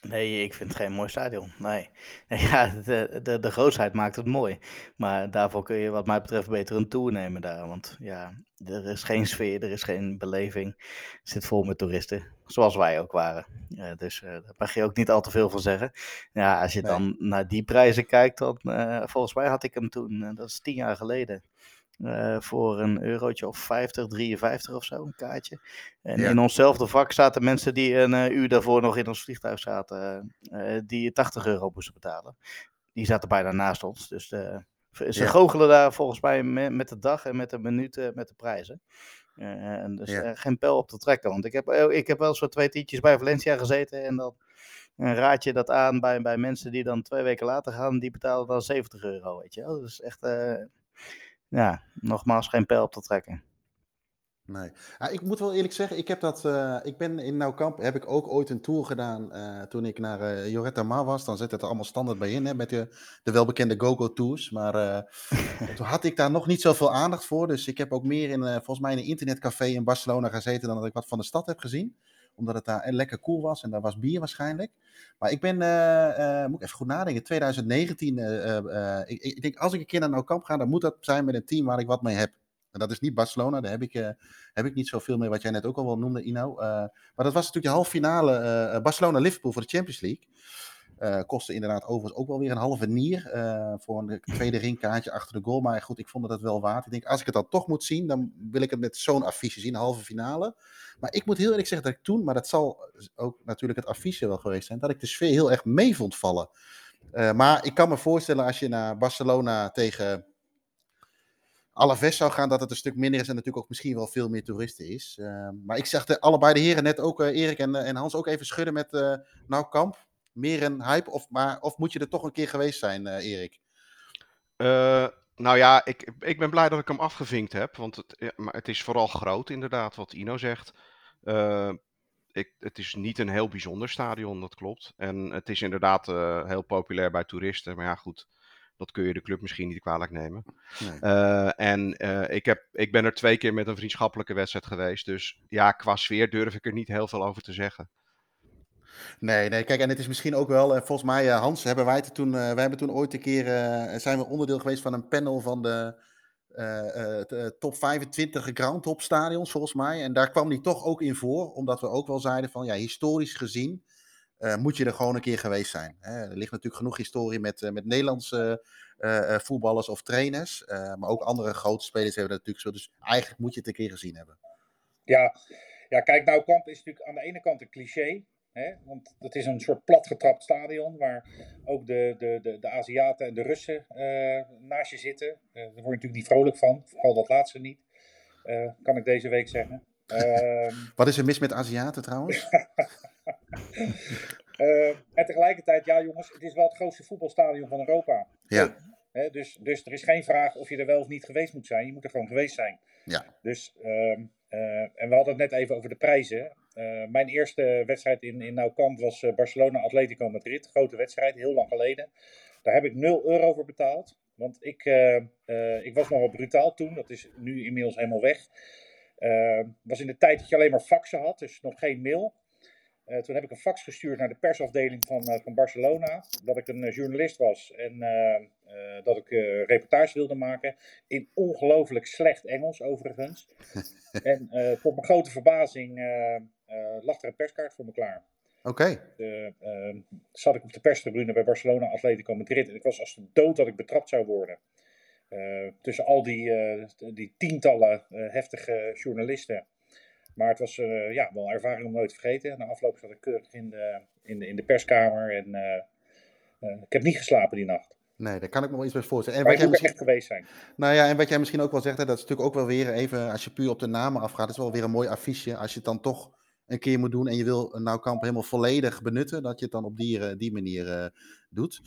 Nee, ik vind het geen mooi stadion. Nee. Ja, de, de, de grootheid maakt het mooi. Maar daarvoor kun je wat mij betreft beter een tour nemen daar. Want ja, er is geen sfeer, er is geen beleving. Het zit vol met toeristen, zoals wij ook waren. Dus uh, daar mag je ook niet al te veel van zeggen. Ja, als je dan naar die prijzen kijkt, dan uh, volgens mij had ik hem toen, uh, dat is tien jaar geleden. Voor een eurotje of 50, 53 of zo, een kaartje. En ja. in onszelfde vak zaten mensen die een uur daarvoor nog in ons vliegtuig zaten, die 80 euro moesten betalen. Die zaten bijna naast ons. Dus ze ja. goochelen daar volgens mij me, met de dag en met de minuten met de prijzen. en dus ja. geen pijl op te trekken. Want ik heb, ik heb wel zo twee tientjes bij Valencia gezeten en dan raad je dat aan bij, bij mensen die dan twee weken later gaan, die betalen dan 70 euro, weet je wel. Dat is echt ja, nogmaals geen pijl op te trekken. Nee. Ik moet wel eerlijk zeggen, ik heb dat. Uh, ik ben in Nauwkamp heb ik ook ooit een tour gedaan uh, toen ik naar uh, Joretta Mar was. Dan zit het er allemaal standaard bij in, hè, met de, de welbekende GoGo tours. Maar toen had ik daar nog niet zoveel aandacht voor. Dus ik heb ook meer in, volgens mij in een internetcafé in Barcelona gezeten dan dat ik wat van de stad heb gezien omdat het daar lekker cool was en daar was bier waarschijnlijk. Maar ik ben, moet ik even goed nadenken, 2019, uh, ik, ik, denk als ik een keer naar Nou Kamp ga, dan moet dat zijn met een team waar ik wat mee heb. Dat is niet Barcelona, daar heb ik, heb ik niet zoveel mee, wat jij net ook al wel noemde, Ino. maar dat was natuurlijk de halve finale Barcelona-Liverpool voor de Champions League. Kostte inderdaad overigens ook wel weer een halve nier voor een tweede ringkaartje achter de goal. Maar goed, ik vond het wel waard. Ik denk, als ik het dan toch moet zien, dan wil ik het met zo'n affiche zien, halve finale. Maar ik moet heel eerlijk zeggen dat ik toen, maar dat zal ook natuurlijk het affiche wel geweest zijn, dat ik de sfeer heel erg mee vond vallen. Maar ik kan me voorstellen als je naar Barcelona tegen Alaves zou gaan, dat het een stuk minder is en natuurlijk ook misschien wel veel meer toeristen is. maar ik zag de, allebei de heren net ook, Erik en, en Hans, ook even schudden met Nou Kamp meer een hype? Of, maar, of moet je er toch een keer geweest zijn, uh, Erik? Uh, nou ja, ik, ik ben blij dat ik hem afgevinkt heb. Want het, maar het is vooral groot, inderdaad, wat Ino zegt. Uh, ik, het is niet een heel bijzonder stadion, dat klopt. En het is inderdaad heel populair bij toeristen. Maar ja, goed, dat kun je de club misschien niet kwalijk nemen. Nee. en ik, heb, ik ben er twee keer met een vriendschappelijke wedstrijd geweest. Dus ja, qua sfeer durf ik er niet heel veel over te zeggen. Nee, nee, kijk, en het is misschien ook wel, uh, volgens mij, Hans, hebben wij het toen, wij hebben toen ooit een keer, zijn we onderdeel geweest van een panel van de top 25 Grand Top stadions, volgens mij. En daar kwam die toch ook in voor, omdat we ook wel zeiden van, ja, historisch gezien moet je er gewoon een keer geweest zijn. Hè? Er ligt natuurlijk genoeg historie met, met Nederlandse voetballers of trainers, maar ook andere grote spelers hebben dat natuurlijk zo. Dus eigenlijk moet je het een keer gezien hebben. Ja, ja kijk, nou, Kamp is natuurlijk aan de ene kant een cliché. Hè? Want dat is een soort platgetrapt stadion waar ook de, de, de, de Aziaten en de Russen uh, naast je zitten. Uh, daar word je natuurlijk niet vrolijk van, vooral dat laatste niet, uh, kan ik deze week zeggen. Ehm, Wat is er mis met Aziaten trouwens? en tegelijkertijd, ja jongens, het is wel het grootste voetbalstadion van Europa. Ja. Dus, dus er is geen vraag of je er wel of niet geweest moet zijn. Je moet er gewoon geweest zijn. Ja. Dus, ehm, en we hadden het net even over de prijzen. Uh, mijn eerste wedstrijd in, in Nou Camp was uh, Barcelona Atletico Madrid. Grote wedstrijd, heel lang geleden. Daar heb ik 0 euro voor betaald. Want ik, ik was nogal brutaal toen. Dat is nu inmiddels helemaal weg. was in de tijd dat je alleen maar faxen had, dus nog geen mail. Uh, toen heb ik een fax gestuurd naar de persafdeling van, uh, van Barcelona. Dat ik een uh, journalist was en dat ik reportage wilde maken. In ongelooflijk slecht Engels, overigens. en tot mijn grote verbazing lag er een perskaart voor me klaar. Oké. Okay. zat ik op de perstribune bij Barcelona Atletico Madrid. En ik was als de dood dat ik betrapt zou worden. tussen al die, die tientallen heftige journalisten. Maar het was uh, ja, wel een ervaring om nooit te vergeten. Na afloop zat ik keurig in de, in de, in de perskamer en uh, ik heb niet geslapen die nacht. Nee, daar kan ik me wel iets bij voorstellen. En maar wat jij misschien... echt geweest zijn. Nou ja, en wat jij misschien ook wel zegt, hè, dat is natuurlijk ook wel weer even, als je puur op de namen afgaat, is wel weer een mooi affiche. Als je het dan toch een keer moet doen en je wil een nou kamp helemaal volledig benutten, dat je het dan op die, die manier uh, doet.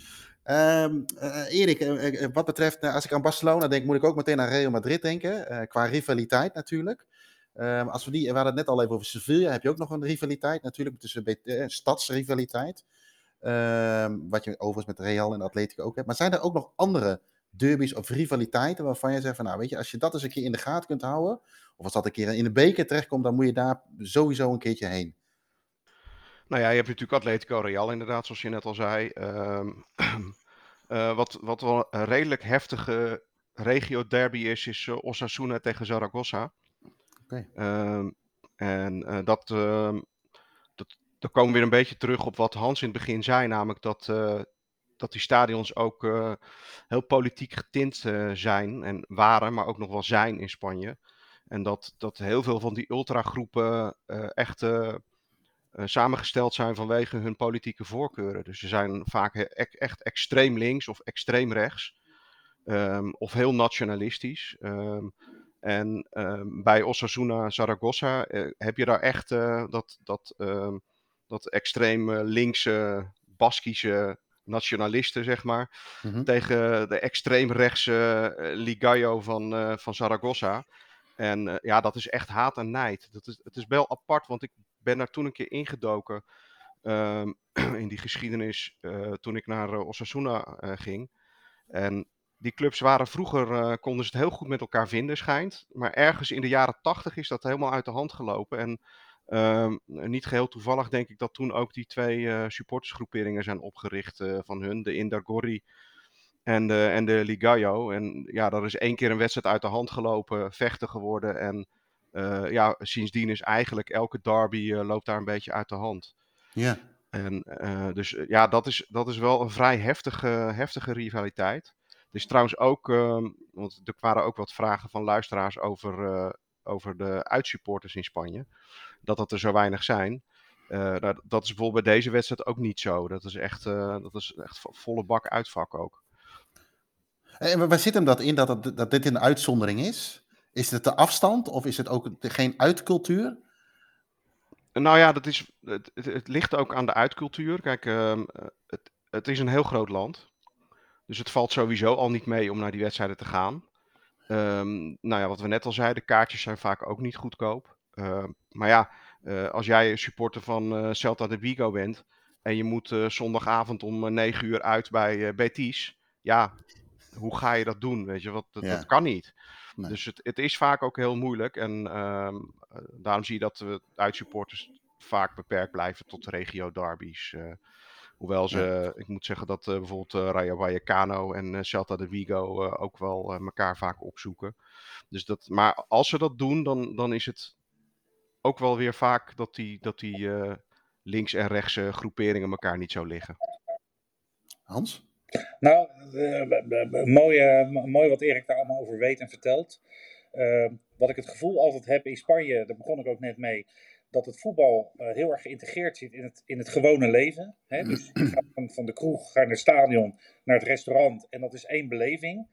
Um, uh, Erik, uh, wat betreft, als ik aan Barcelona denk, moet ik ook meteen aan Real Madrid denken. qua rivaliteit natuurlijk. Um, als we, die, we hadden het net al even over Sevilla, heb je ook nog een rivaliteit natuurlijk, tussen uh, stadsrivaliteit. Um, wat je overigens met Real en Atletico ook hebt. Maar zijn er ook nog andere derbies of rivaliteiten waarvan je zegt van nou weet je, als je dat eens een keer in de gaten kunt houden, of als dat een keer in de beker terechtkomt, dan moet je daar sowieso een keertje heen. Nou ja, je hebt natuurlijk Atletico Real inderdaad, zoals je net al zei. Um, uh, wat, wat wel een redelijk heftige regio derby is, is uh, Osasuna tegen Zaragoza. Um, en uh, dat, uh, dat, dan komen we weer een beetje terug op wat Hans in het begin zei, namelijk dat, uh, dat die stadions ook heel politiek getint zijn en waren, maar ook nog wel zijn in Spanje. En dat, dat heel veel van die ultragroepen echt samengesteld zijn vanwege hun politieke voorkeuren. Dus ze zijn vaak echt extreem links of extreem rechts. Um, of heel nationalistisch. Um, en uh, bij Osasuna Zaragoza uh, heb je daar echt uh, dat, dat, uh, dat extreem linkse Baskische nationalisten, zeg maar, mm-hmm. tegen de extreemrechtse Ligayo van, van Zaragoza. En ja, dat is echt haat en nijd. Dat is, het is wel apart, want ik ben daar toen een keer ingedoken ehm, in die geschiedenis toen ik naar Osasuna ging. En die clubs waren vroeger, uh, konden ze het heel goed met elkaar vinden, schijnt. Maar ergens in de jaren tachtig is dat helemaal uit de hand gelopen. En uh, niet geheel toevallig denk ik dat toen ook die twee uh, supportersgroeperingen zijn opgericht uh, van hun. De Indargori en de, en de Ligayo. En ja, dat is één keer een wedstrijd uit de hand gelopen, vechten geworden. En ja, sindsdien is eigenlijk elke derby loopt daar een beetje uit de hand. Ja. En dus ja, dat is, dat is wel een vrij heftige, heftige rivaliteit. Er is trouwens ook, uh, want er waren ook wat vragen van luisteraars over, uh, over de uitsupporters in Spanje. Dat dat er zo weinig zijn. Uh, dat is bijvoorbeeld bij deze wedstrijd ook niet zo. Dat is echt, uh, dat is echt volle bak uitvak ook. En waar zit hem dat in, dat, het, dat dit een uitzondering is? Is het de afstand of is het ook geen uitcultuur? Nou ja, dat is, het, het, ligt ook aan de uitcultuur. Kijk, uh, het, het is een heel groot land. Dus het valt sowieso al niet mee om naar die wedstrijden te gaan. Um, nou ja, wat we net al zeiden, kaartjes zijn vaak ook niet goedkoop. Uh, maar ja, uh, als jij supporter van uh, Celta de Vigo bent en je moet eh, zondagavond om 9 uur uit bij Betis, ja, hoe ga je dat doen? Weet je, wat, dat, ja. dat kan niet. Nee. Dus het, het, is vaak ook heel moeilijk en ehm, daarom zie je dat de uitsupporters vaak beperkt blijven tot regio derbies. Hoewel ze, ja. ik moet zeggen dat uh, bijvoorbeeld uh, Rayo Vallecano en uh, Celta de Vigo ook wel elkaar vaak opzoeken. Dus dat, maar als ze dat doen, dan, dan is het ook wel weer vaak dat die, dat die links- en rechtse groeperingen elkaar niet zo liggen. Hans? Nou, mooi, mooi wat Erik daar allemaal over weet en vertelt. wat ik het gevoel altijd heb in Spanje, daar begon ik ook net mee dat het voetbal uh, heel erg geïntegreerd zit in het, in het gewone leven. Hè? Dus je gaat van, van de kroeg, ga naar het stadion, naar het restaurant en dat is één beleving.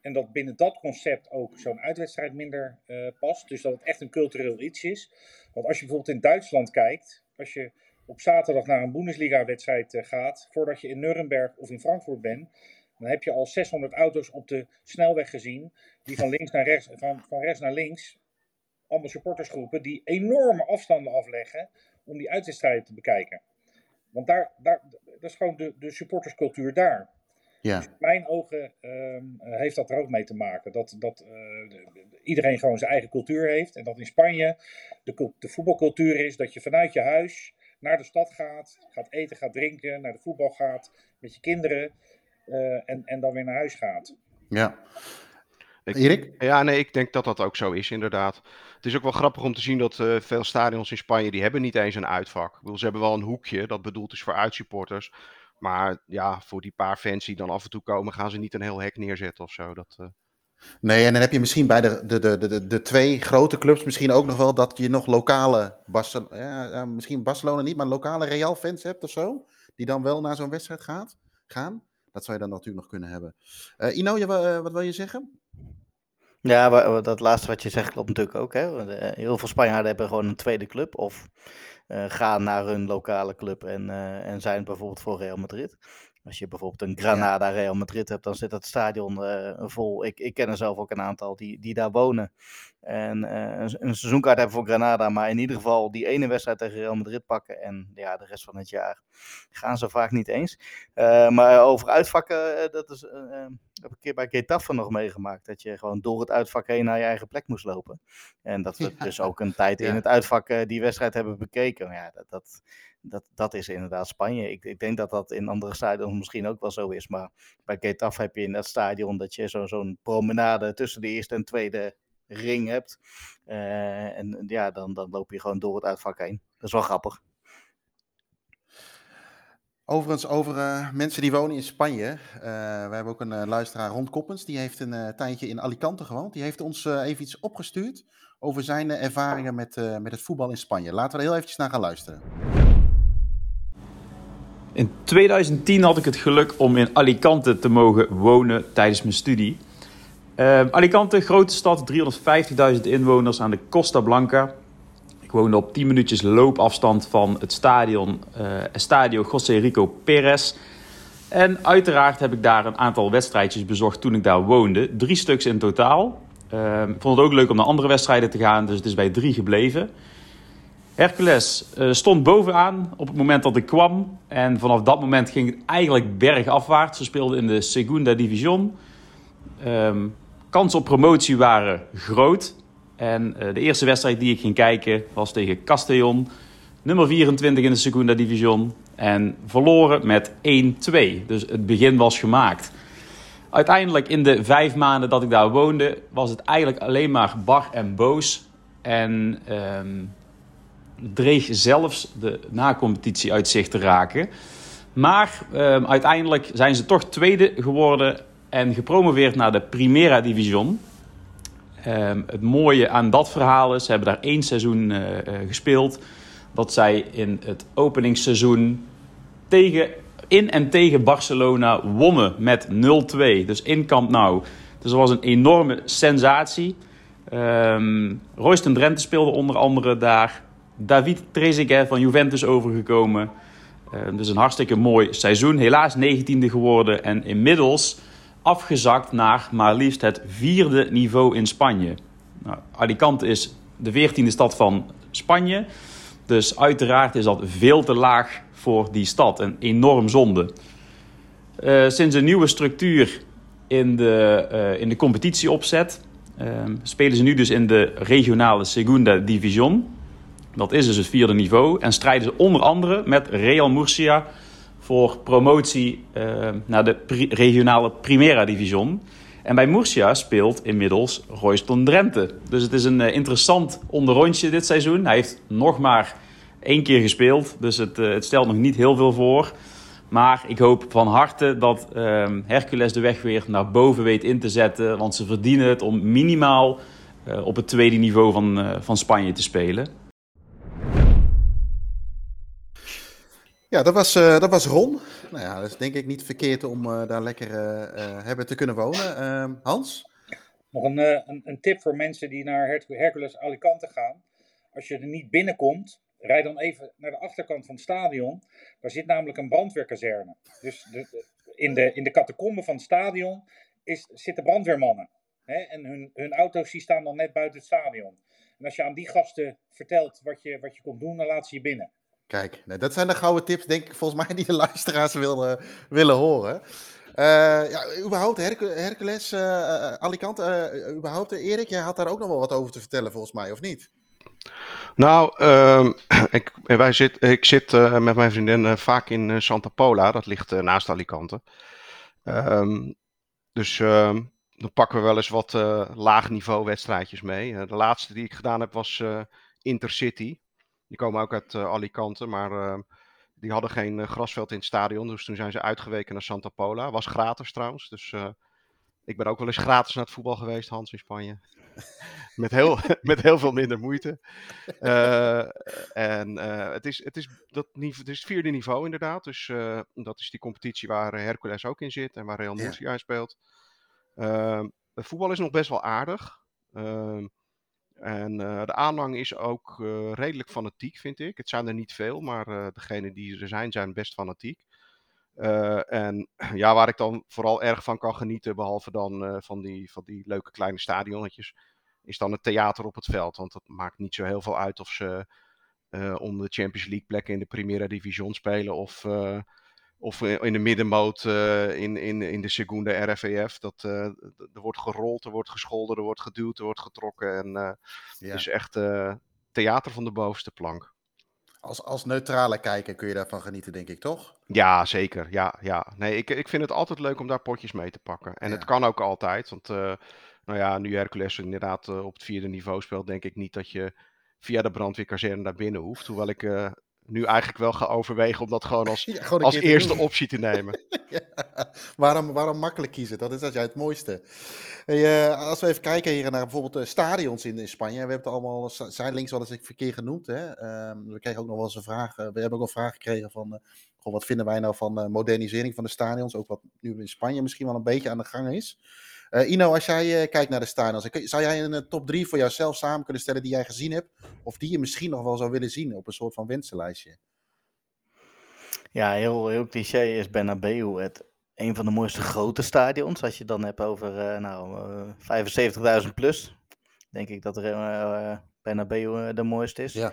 En dat binnen dat concept ook zo'n uitwedstrijd minder uh, past. Dus dat het echt een cultureel iets is. Want als je bijvoorbeeld in Duitsland kijkt, als je op zaterdag naar een Bundesliga-wedstrijd uh, gaat, voordat je in Nuremberg of in Frankfurt bent, dan heb je al 600 auto's op de snelweg gezien, die van links naar rechts, van, van rechts naar links allemaal supportersgroepen die enorme afstanden afleggen om die uitwedstrijden te bekijken. Want daar, daar, dat is gewoon de, de supporterscultuur daar. Ja. Dus in mijn ogen um, heeft dat er ook mee te maken. Dat, dat, uh, iedereen gewoon zijn eigen cultuur heeft. En dat in Spanje de, de voetbalcultuur is dat je vanuit je huis naar de stad gaat, gaat eten, gaat drinken, naar de voetbal gaat met je kinderen uh, en, en dan weer naar huis gaat. Ja. Ik, Erik? Ja, nee, ik denk dat dat ook zo is, inderdaad. Het is ook wel grappig om te zien dat uh, veel stadions in Spanje, die hebben niet eens een uitvak. Ik bedoel, ze hebben wel een hoekje, dat bedoeld is voor uitsupporters. Maar ja, voor die paar fans die dan af en toe komen, gaan ze niet een heel hek neerzetten of zo. Dat, uh... Nee, en dan heb je misschien bij de, de, de, de, de twee grote clubs misschien ook nog wel dat je nog lokale, Barcelona, ja, misschien Barcelona niet, maar lokale Real fans hebt of zo. Die dan wel naar zo'n wedstrijd gaat, gaan. Dat zou je dan natuurlijk nog kunnen hebben. Uh, Ino, je, wat wil je zeggen? Ja, dat laatste wat je zegt klopt natuurlijk ook. Hè? Heel veel Spanjaarden hebben gewoon een tweede club. Of uh, gaan naar hun lokale club en, uh, en zijn bijvoorbeeld voor Real Madrid. Als je bijvoorbeeld een Granada Real Madrid hebt, dan zit het stadion uh, vol. Ik, ik ken er zelf ook een aantal die, die daar wonen. En uh, een, een, seizoenkaart hebben voor Granada, maar in ieder geval die ene wedstrijd tegen Real Madrid pakken. En ja, de rest van het jaar gaan ze vaak niet eens. Uh, maar over uitvakken, dat is, heb ik een keer bij Getafe nog meegemaakt. Dat je gewoon door het uitvak heen naar je eigen plek moest lopen. En dat we dus ook een tijd in het uitvak die wedstrijd hebben bekeken. Ja, dat, dat, dat, dat is inderdaad Spanje. Ik, ik denk dat dat in andere stadions misschien ook wel zo is. Maar bij Getafe heb je in dat stadion dat je zo, zo'n promenade tussen de eerste en tweede ring hebt. Uh, en ja, dan, dan loop je gewoon door het uitvak heen. Dat is wel grappig. Overigens, over uh, mensen die wonen in Spanje. Uh, we hebben ook een luisteraar, Ron Koppens, die heeft een tijdje in Alicante gewoond. Die heeft ons even iets opgestuurd over zijn ervaringen met, met het voetbal in Spanje. Laten we er heel eventjes naar gaan luisteren. In 2010 had ik het geluk om in Alicante te mogen wonen tijdens mijn studie. Uh, Alicante, grote stad, 350.000 inwoners aan de Costa Blanca. Ik woonde op 10 minuutjes loopafstand van het stadion uh, Estadio José Rico Perez. En uiteraard heb ik daar een aantal wedstrijdjes bezocht toen ik daar woonde. Drie stuks in totaal. Uh, ik vond het ook leuk om naar andere wedstrijden te gaan, dus het is bij drie gebleven. Hercules uh, stond bovenaan op het moment dat ik kwam. En vanaf dat moment ging het eigenlijk bergafwaarts. Ze speelden in de Segunda Division. Um, kansen op promotie waren groot. En uh, de eerste wedstrijd die ik ging kijken was tegen Castellon. Nummer 24 in de Segunda Division. En verloren met 1-2. Dus het begin was gemaakt. Uiteindelijk in de vijf maanden dat ik daar woonde... was het eigenlijk alleen maar bar en boos. En... Um, dreig zelfs de nacompetitie uit zich te raken. Maar uh, uiteindelijk zijn ze toch tweede geworden en gepromoveerd naar de Primera Division. Uh, het mooie aan dat verhaal is, ze hebben daar één seizoen uh, gespeeld. Dat zij in het openingsseizoen tegen, in en tegen Barcelona wonnen met 0-2. Dus in Camp Nou. Dus dat was een enorme sensatie. Um, Royston Drenthe speelde onder andere daar. David Trezeguet van Juventus overgekomen. Uh, dus een hartstikke mooi seizoen. Helaas 19e geworden en inmiddels afgezakt naar maar liefst het vierde niveau in Spanje. Nou, Alicante is de veertiende stad van Spanje. Dus uiteraard is dat veel te laag voor die stad. Een enorm zonde. Uh, sinds een nieuwe structuur in de, uh, in de competitieopzet... Uh, spelen ze nu dus in de regionale Segunda Division... Dat is dus het vierde niveau. En strijden ze onder andere met Real Murcia voor promotie uh, naar de regionale Primera Division. En bij Murcia speelt inmiddels Royston Drenthe. Dus het is een uh, interessant onderrondje dit seizoen. Hij heeft nog maar één keer gespeeld, dus het, uh, het stelt nog niet heel veel voor. Maar ik hoop van harte dat ehm, Hercules de weg weer naar boven weet in te zetten. Want ze verdienen het om minimaal op het tweede niveau van, van Spanje te spelen. Ja, dat was, uh, dat was Ron. Nou ja, dat is denk ik niet verkeerd om uh, daar lekker uh, hebben te kunnen wonen. Ehm, Hans? Nog een, een, tip voor mensen die naar Her Hercules Alicante gaan. Als je er niet binnenkomt, rijd dan even naar de achterkant van het stadion. Daar zit namelijk een brandweerkazerne. Dus de, in, de, in de catacomben van het stadion is, zitten brandweermannen. Hè? En hun, hun auto's die staan dan net buiten het stadion. En als je aan die gasten vertelt wat je, wat je komt doen, dan laat ze je binnen. Kijk, nou, dat zijn de gouden tips, denk ik, volgens mij, die de luisteraars willen, willen horen. ja, überhaupt Hercules, Alicante, überhaupt Erik, jij had daar ook nog wel wat over te vertellen volgens mij, of niet? Nou, uh, ik, wij zit, ik zit uh, met mijn vriendin uh, vaak in uh, Santa Pola, dat ligt naast Alicante. Um, dus ehm, dan pakken we wel eens wat laag niveau wedstrijdjes mee. de laatste die ik gedaan heb was Intercity. Die komen ook uit Alicante, maar ehm, die hadden geen grasveld in het stadion. Dus toen zijn ze uitgeweken naar Santa Pola. Was gratis trouwens, dus ik ben ook wel eens gratis naar het voetbal geweest, Hans, in Spanje. met, heel, met heel veel minder moeite. Uh, en uh, het, is, het, is dat niveau, het is het vierde niveau inderdaad. Dus uh, dat is die competitie waar Hercules ook in zit en waar Real Murcia ja. speelt. Ehm, het voetbal is nog best wel aardig. En de aanhang is ook redelijk fanatiek, vind ik. Het zijn er niet veel, maar degenen die er zijn, zijn best fanatiek. Uh, en ja, waar ik dan vooral erg van kan genieten, behalve dan uh, van, die, van die leuke kleine stadionnetjes, is dan het theater op het veld. Want dat maakt niet zo heel veel uit of ze uh, om de Champions League plekken in de Primera Division spelen of, of in de middenmoot in, in, in de Segunda RFEF. Dat, er wordt gerold, er wordt gescholden, er wordt geduwd, er wordt getrokken. En ja. het is echt theater van de bovenste plank. Als, als neutrale kijker kun je daarvan genieten, denk ik, toch? Ja, zeker. Ja, ja. Nee, ik, ik vind het altijd leuk om daar potjes mee te pakken. En ja. het kan ook altijd. Want, uh, nou ja, nu Hercules inderdaad uh, op het vierde niveau speelt, denk ik niet dat je via de brandweerkazerne naar binnen hoeft. Hoewel ik uh, nu eigenlijk wel ga overwegen om dat gewoon als, ja, gewoon als eerste optie te nemen. ja, waarom, waarom makkelijk kiezen? Dat is dat jij het mooiste. Hey, uh, als we even kijken hier naar bijvoorbeeld de stadions in, in Spanje. We hebben het allemaal, zijn links wel eens verkeerd genoemd. Hè? Uh, we kregen ook nog wel eens een vraag. we hebben ook een vraag gekregen van, goh, wat vinden wij nou van modernisering van de stadions? Ook wat nu in Spanje misschien wel een beetje aan de gang is. Uh, Ino, als jij uh, kijkt naar de stadions, zou jij een uh, top 3 voor jouzelf samen kunnen stellen die jij gezien hebt? Of die je misschien nog wel zou willen zien op een soort van wensenlijstje? Ja, heel, heel cliché is Bernabeu het een van de mooiste grote stadions. Als je het dan hebt over nou, 75.000 plus, denk ik dat er Bernabeu de mooiste is. Ja.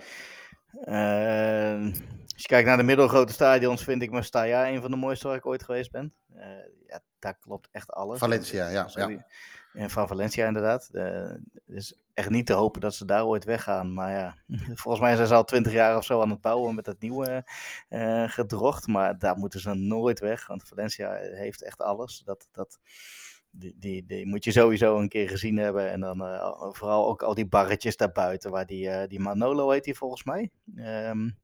Als je kijkt naar de middelgrote stadions, vind ik Mestalla een van de mooiste waar ik ooit geweest ben. ja, daar klopt echt alles. Valencia, ja. van Valencia inderdaad. Het is echt niet te hopen dat ze daar ooit weggaan. Maar ja, volgens mij zijn ze al twintig jaar of zo aan het bouwen met het nieuwe uh, gedrocht. Maar daar moeten ze nooit weg, want Valencia heeft echt alles. Dat, dat, die, die, die moet je sowieso een keer gezien hebben. En dan uh, vooral ook al die barretjes daarbuiten, waar die, uh, die Manolo heet die volgens mij. Um,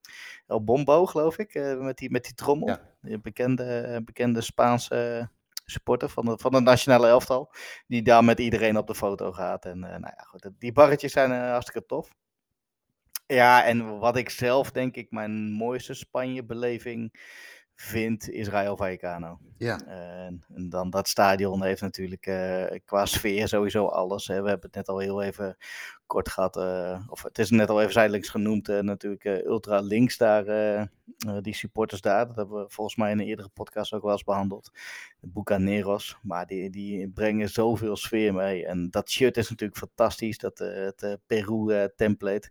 El Bombo, geloof ik, met, die, met die trommel. Ja. Bekende, bekende Spaanse supporter van de, van de nationale elftal. Die daar met iedereen op de foto gaat. En nou ja, goed, die barretjes zijn hartstikke tof. Ja, en wat ik zelf denk ik mijn mooiste Spanje-beleving vind, is Rayo Vallecano. Ja. En, en, dan dat stadion heeft natuurlijk uh, qua sfeer sowieso alles. Hè. We hebben het net al heel even kort gehad, uh, of het is net al even zijdelings genoemd, uh, natuurlijk ultra links daar, die supporters daar. Dat hebben we volgens mij in een eerdere podcast ook wel eens behandeld. De Bucaneros, maar die, die brengen zoveel sfeer mee. En dat shirt is natuurlijk fantastisch, dat, het Peru template.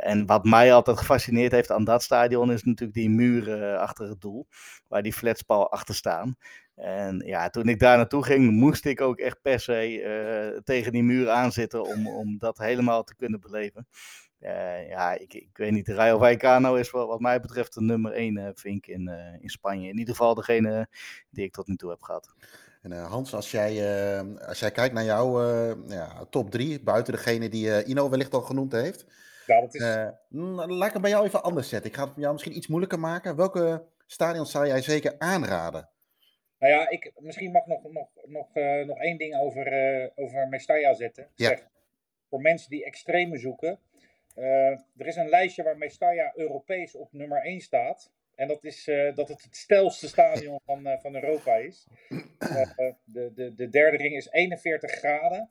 en wat mij altijd gefascineerd heeft aan dat stadion is natuurlijk die muren achter het doel, waar die flatspal achter staan. En ja, toen ik daar naartoe ging, moest ik ook echt per se uh, tegen die muur aanzitten om, om dat helemaal te kunnen beleven. Uh, ja, ik, ik weet niet, Rayo Vallecano is wat, wat mij betreft de nummer 1 uh, vink in, in Spanje. In ieder geval degene die ik tot nu toe heb gehad. En Hans, als jij, als jij kijkt naar jouw ja, top 3, buiten degene die Ino wellicht al genoemd heeft. Ja, dat is... laat ik het bij jou even anders zetten. Ik ga het jou misschien iets moeilijker maken. Welke stadions zou jij zeker aanraden? Nou ja, ik, misschien mag nog, nog, nog, uh, nog één ding over, uh, over Mestalla zetten. Ja. Zeg, voor mensen die extreme zoeken. Uh, er is een lijstje waar Mestalla Europees op nummer 1 staat. En dat is dat het het stelste stadion van, van Europa is. de, de, de derde ring is 41 graden.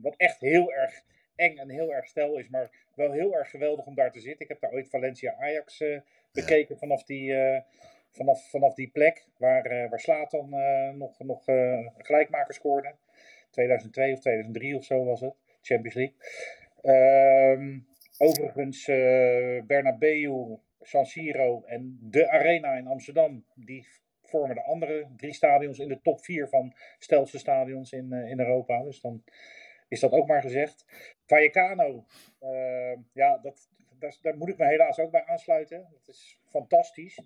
wat echt heel erg eng en heel erg stel is. Maar wel heel erg geweldig om daar te zitten. Ik heb daar ooit Valencia Ajax bekeken vanaf die vanaf, vanaf die plek waar, uh, waar Slatan uh, nog, nog uh, gelijkmaker scoorde. 2002 of 2003 of zo was het, Champions League. Ehm, overigens, Bernabeu, San Siro en de Arena in Amsterdam, die vormen de andere drie stadions in de top vier van stelste stadions in, in Europa. Dus dan is dat ook maar gezegd. Vallecano, ja, dat, daar, daar, moet ik me helaas ook bij aansluiten. Dat is fantastisch.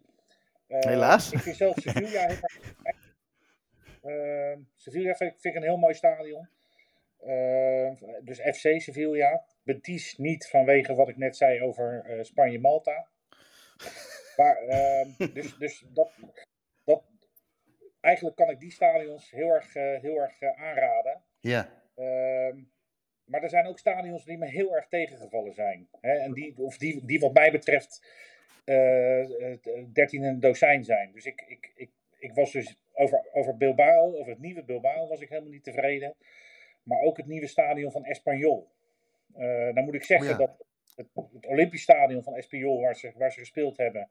Helaas. Ik vind zelf Sevilla heel uh, Sevilla vind, vind, ik een heel mooi stadion. Uh, dus FC Sevilla. Betis niet vanwege wat ik net zei over uh, Spanje-Malta. Maar, uh, dus, dus dat, dat, eigenlijk kan ik die stadions heel erg, uh, heel erg aanraden. Ja. Ehm, maar er zijn ook stadions die me heel erg tegengevallen zijn. Hè, en die, of die, die wat mij betreft uh, 13 in een dozijn zijn. Dus ik, ik, ik, ik was dus over, over Bilbao, over het nieuwe Bilbao was ik helemaal niet tevreden. Maar ook het nieuwe stadion van Espanyol. Uh, dan moet ik zeggen oh ja. dat het, het, Olympisch stadion van Espanyol, waar ze, waar ze gespeeld hebben,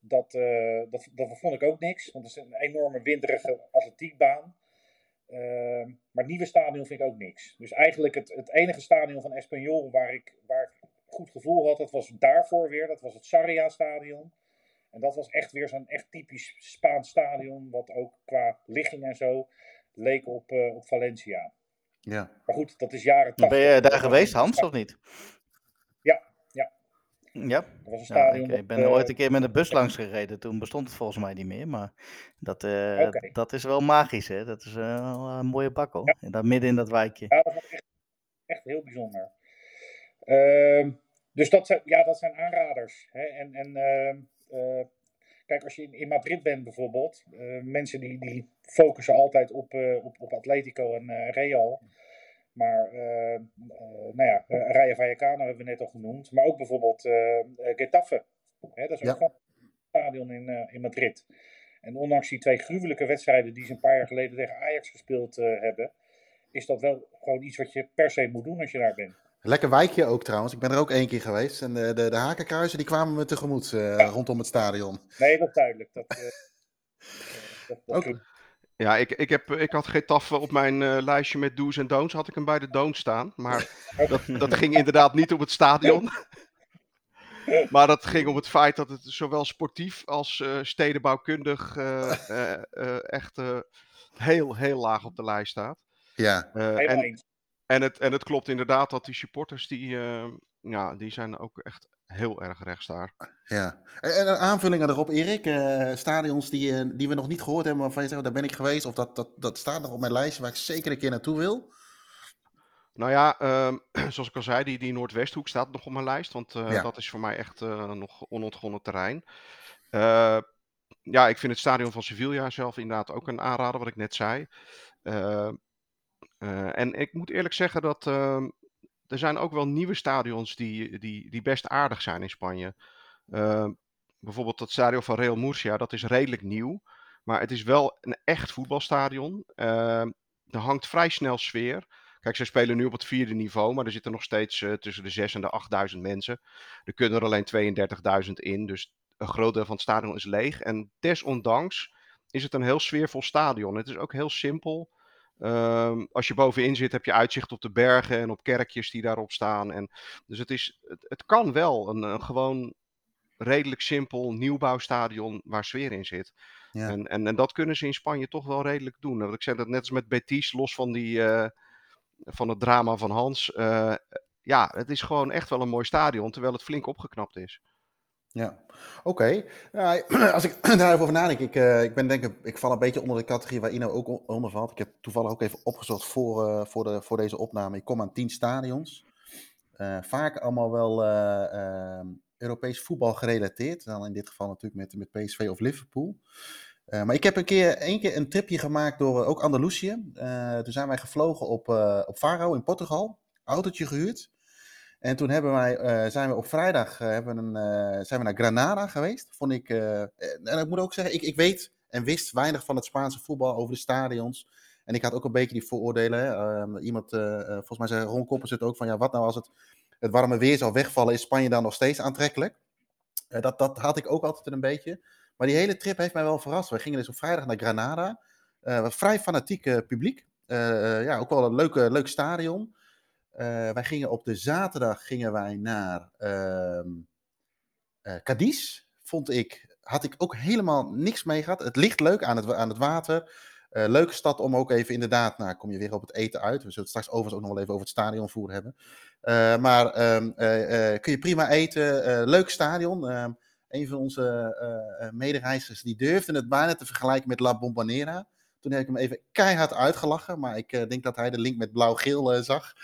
dat, uh, dat, dat vond ik ook niks. Want het is een enorme winderige atletiekbaan. Uh, maar het nieuwe stadion vind ik ook niks. Dus eigenlijk het, het enige stadion van Espanyol waar ik, waar ik goed gevoel had, dat was daarvoor weer. Dat was het Sarria stadion. En dat was echt weer zo'n echt typisch Spaans stadion, wat ook qua ligging en zo leek op, uh, op Valencia. Ja. Maar goed, dat is jaren 80. Ben je daar geweest, Hans, of niet? Ja, ja. Ja? Dat was een stadion. Ja, ik, ik ben uh, ooit een keer met een bus langs gereden, toen bestond het volgens mij niet meer. Maar dat, uh, okay. dat is wel magisch, hè? Dat is een mooie bak, hoor. Ja. En midden in dat wijkje. Ja, dat was echt, echt heel bijzonder. Ehm, dus dat zijn, ja, dat zijn aanraders. Hè? En, en uh, kijk, als je in, in, Madrid bent bijvoorbeeld, uh, mensen die, die focussen altijd op, uh, op, op Atletico en Real. Maar, nou ja, Rayo Vallecano hebben we net al genoemd. Maar ook bijvoorbeeld Getafe. Hè? Dat is ook ja. een stadion in, in Madrid. En ondanks die twee gruwelijke wedstrijden die ze een paar jaar geleden tegen Ajax gespeeld hebben, is dat wel gewoon iets wat je per se moet doen als je daar bent. Lekker wijkje ook trouwens. Ik ben er ook één keer geweest. En de, de, de hakenkruizen die kwamen me tegemoet uh, ja. rondom het stadion. Nee, dat is duidelijk. Dat, uh, dat, dat ook. Ja, ik, ik, heb, ik had Getafe op mijn uh, lijstje met do's en don'ts. Had ik hem bij de don'ts staan. Maar dat, dat ging inderdaad niet op het stadion. maar dat ging om het feit dat het zowel sportief als stedenbouwkundig echt heel, heel laag op de lijst staat. Ja, en, en het, en het klopt inderdaad dat die supporters, die, uh, ja, die zijn ook echt heel erg rechts daar. Ja, en een aanvulling erop, Erik. Uh, stadions die, uh, die we nog niet gehoord hebben, waarvan je zegt, daar ben ik geweest. Of dat, dat, dat staat nog op mijn lijstje waar ik zeker een keer naartoe wil. Nou ja, um, zoals ik al zei, die, die Noordwesthoek staat nog op mijn lijst. Want uh, ja. dat is voor mij echt nog onontgonnen terrein. ja, ik vind het stadion van Sevilla zelf inderdaad ook een aanrader, wat ik net zei. Uh, en ik moet eerlijk zeggen dat uh, er zijn ook wel nieuwe stadions die, die, die best aardig zijn in Spanje. Uh, bijvoorbeeld het stadion van Real Murcia, dat is redelijk nieuw. Maar het is wel een echt voetbalstadion. er hangt vrij snel sfeer. Kijk, ze spelen nu op het vierde niveau, maar er zitten nog steeds uh, tussen de 6 en de 8.000 mensen. Er kunnen er alleen 32.000 in, dus een groot deel van het stadion is leeg. En desondanks is het een heel sfeervol stadion. Het is ook heel simpel. Um, als je bovenin zit, heb je uitzicht op de bergen en op kerkjes die daarop staan. En, dus het, is, het, het kan wel een, een, gewoon redelijk simpel nieuwbouwstadion waar sfeer in zit. Ja. En, en, en, dat kunnen ze in Spanje toch wel redelijk doen. Want ik zei dat net als met Betis, los van, die, uh, van het drama van Hans. Uh, ja, het is gewoon echt wel een mooi stadion, terwijl het flink opgeknapt is. Ja, oké. Als ik daar even over nadenk, ik, uh, ik ben denk ik, ik val een beetje onder de categorie waar Ino ook onder valt. Ik heb toevallig ook even opgezocht voor, uh, voor, de, voor deze opname. Ik kom aan tien stadions. vaak allemaal wel Europees voetbal gerelateerd. Dan in dit geval natuurlijk met, met PSV of Liverpool. maar ik heb een keer, één keer een tripje gemaakt door ook Andalusië. toen zijn wij gevlogen op, op Faro in Portugal. Autootje gehuurd. En toen hebben wij, uh, zijn we op vrijdag uh, hebben een, uh, zijn we naar Granada geweest. Vond ik, en ik moet ook zeggen, ik, ik weet en wist weinig van het Spaanse voetbal over de stadions. En ik had ook een beetje die vooroordelen. Hè. iemand, volgens mij zei Ron Koppers ook van, ja, wat nou als het, het warme weer zou wegvallen, is Spanje dan nog steeds aantrekkelijk? dat, dat had ik ook altijd een beetje. Maar die hele trip heeft mij wel verrast. We gingen dus op vrijdag naar Granada. vrij fanatiek publiek. ja, ook wel een leuke, leuk stadion. Uh, wij gingen op de zaterdag gingen wij naar uh, uh, Cadiz. Vond ik had ik ook helemaal niks mee gehad. Het ligt leuk aan het, aan het water. leuke stad om ook even inderdaad, nou kom je weer op het eten uit. We zullen het straks overigens ook nog wel even over het stadionvoer hebben. maar um, kun je prima eten. leuk stadion. Ehm, een van onze medereizigers die durfde het bijna te vergelijken met La Bombonera. Toen heb ik hem even keihard uitgelachen, maar ik denk dat hij de link met blauw-geel zag.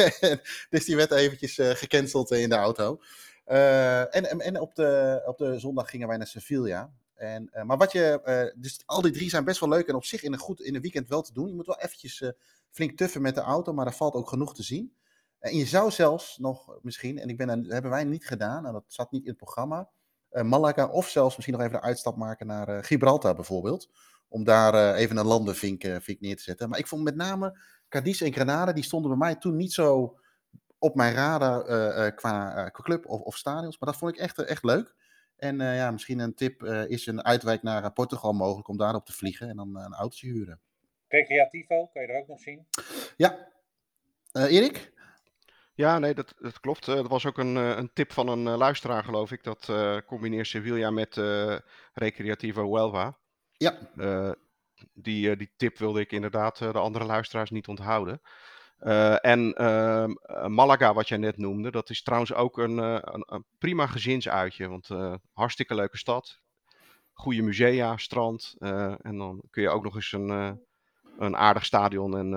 dus die werd eventjes gecanceld in de auto. En, en op, de, op de zondag gingen wij naar Sevilla. En, maar wat je, dus al die drie zijn best wel leuk en op zich in een, goed, in een weekend wel te doen. Je moet wel eventjes flink tuffen met de auto, maar er valt ook genoeg te zien. En je zou zelfs nog misschien, en ik ben, dat hebben wij niet gedaan, en dat zat niet in het programma, Malaga of zelfs misschien nog even de uitstap maken naar Gibraltar bijvoorbeeld. Om daar even een landenvink vink neer te zetten. Maar ik vond met name Cadiz en Granada, die stonden bij mij toen niet zo op mijn radar uh, uh, qua, club of, of, stadions. Maar dat vond ik echt, echt leuk. En ja, misschien een tip is een uitwijk naar Portugal mogelijk om daarop te vliegen en dan een autootje huren. Recreativo, kan je er ook nog zien? Ja. Erik? Ja, nee, dat, dat klopt. dat was ook een, een tip van een luisteraar, geloof ik. Dat combineert Sevilla met Recreativo Huelva. Ja. die, die tip wilde ik inderdaad de andere luisteraars niet onthouden. Uh, en uh, Malaga, wat jij net noemde, dat is trouwens ook een, uh, een, een prima gezinsuitje. Want hartstikke leuke stad. Goede musea, strand. en dan kun je ook nog eens een, een aardig stadion en,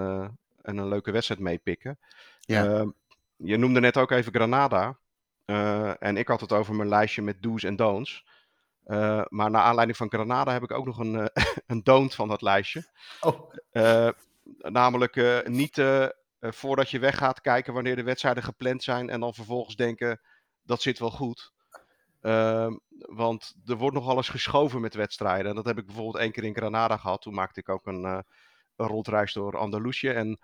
en een leuke wedstrijd meepikken. Ja. Ehm, je noemde net ook even Granada. en ik had het over mijn lijstje met do's en don'ts. Maar naar aanleiding van Granada heb ik ook nog een, een don't van dat lijstje. Oh. namelijk niet voordat je weggaat kijken wanneer de wedstrijden gepland zijn en dan vervolgens denken dat zit wel goed. Uh, want er wordt nog alles geschoven met wedstrijden. En dat heb ik bijvoorbeeld één keer in Granada gehad. Toen maakte ik ook een, een rondreis door Andalusië. En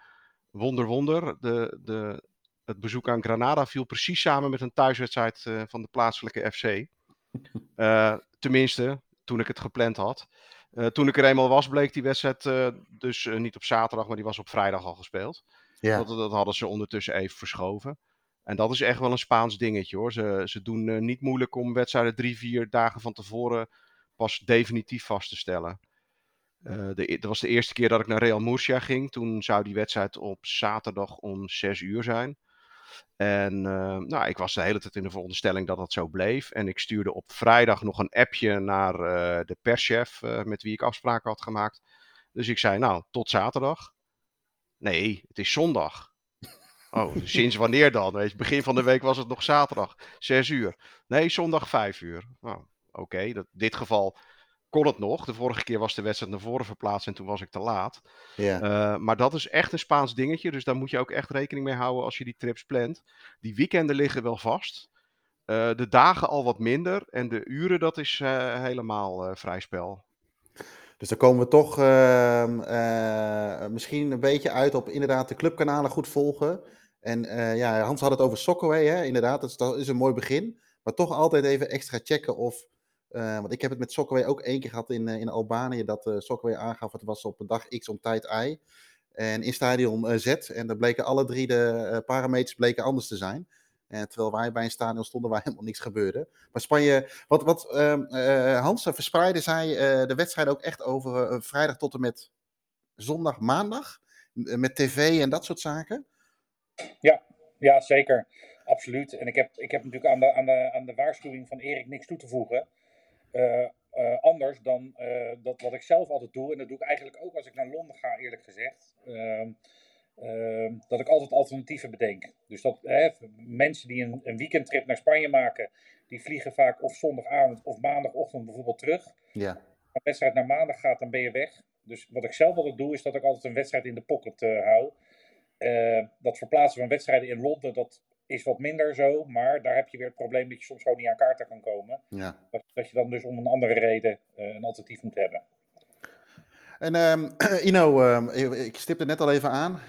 wonder, wonder, de, de, het bezoek aan Granada viel precies samen met een thuiswedstrijd van de plaatselijke FC. Tenminste, toen ik het gepland had. toen ik er eenmaal was, bleek die wedstrijd dus niet op zaterdag, maar die was op vrijdag al gespeeld. Ja. Dat, dat, hadden ze ondertussen even verschoven. En dat is echt wel een Spaans dingetje hoor. Ze, ze doen uh, niet moeilijk om wedstrijden drie, vier dagen van tevoren pas definitief vast te stellen. Uh, de, dat was de eerste keer dat ik naar Real Murcia ging. Toen zou die wedstrijd op zaterdag om zes uur zijn. En uh, nou, ik was de hele tijd in de veronderstelling dat dat zo bleef. En ik stuurde op vrijdag nog een appje naar de perschef met wie ik afspraken had gemaakt. Dus ik zei, nou, tot zaterdag. Nee, het is zondag. Oh, sinds wanneer dan? Weet je, begin van de week was het nog zaterdag, 6 uur. Nee, zondag 5 uur. Nou, oké, okay, dit geval kon het nog. De vorige keer was de wedstrijd naar voren verplaatst en toen was ik te laat. Ja. Uh, maar dat is echt een Spaans dingetje, dus daar moet je ook echt rekening mee houden als je die trips plant. Die weekenden liggen wel vast. Uh, de dagen al wat minder en de uren, dat is uh, helemaal vrij spel. Dus dan komen we toch ehm, eh, misschien een beetje uit op inderdaad de clubkanalen goed volgen. En ja, Hans had het over Sockaway, hè? inderdaad, dat is, dat is, een mooi begin. Maar toch altijd even extra checken of... Uh, want ik heb het met Sockaway ook één keer gehad in, in Albanië, dat uh, aangaf, het was op dag X om tijd Y. En in stadion Z. En dan bleken alle drie de parameters bleken anders te zijn. Terwijl wij bij een stadion stonden waar helemaal niks gebeurde. Maar Spanje, wat, wat uh, Hans, verspreidde zij de wedstrijd ook echt over vrijdag tot en met zondag, maandag? met tv en dat soort zaken? Ja, ja zeker. Absoluut. En ik heb, ik heb natuurlijk aan de, aan, de, aan de waarschuwing van Erik niks toe te voegen. Anders dan dat wat ik zelf altijd doe. En dat doe ik eigenlijk ook als ik naar Londen ga, eerlijk gezegd. Ehm, Ehm, dat ik altijd alternatieven bedenk. Dus dat hè, mensen die een, een, weekendtrip naar Spanje maken, die vliegen vaak of zondagavond of maandagochtend bijvoorbeeld terug. Ja. Als een wedstrijd naar maandag gaat, dan ben je weg. Dus wat ik zelf altijd doe, is dat ik altijd een wedstrijd in de pocket hou. Dat verplaatsen van wedstrijden in Londen, dat is wat minder zo. Maar daar heb je weer het probleem dat je soms gewoon niet aan kaarten kan komen. Ja. Dat, dat je dan dus om een andere reden uh, een alternatief moet hebben. En um, Ino, um, ik stipte net al even aan.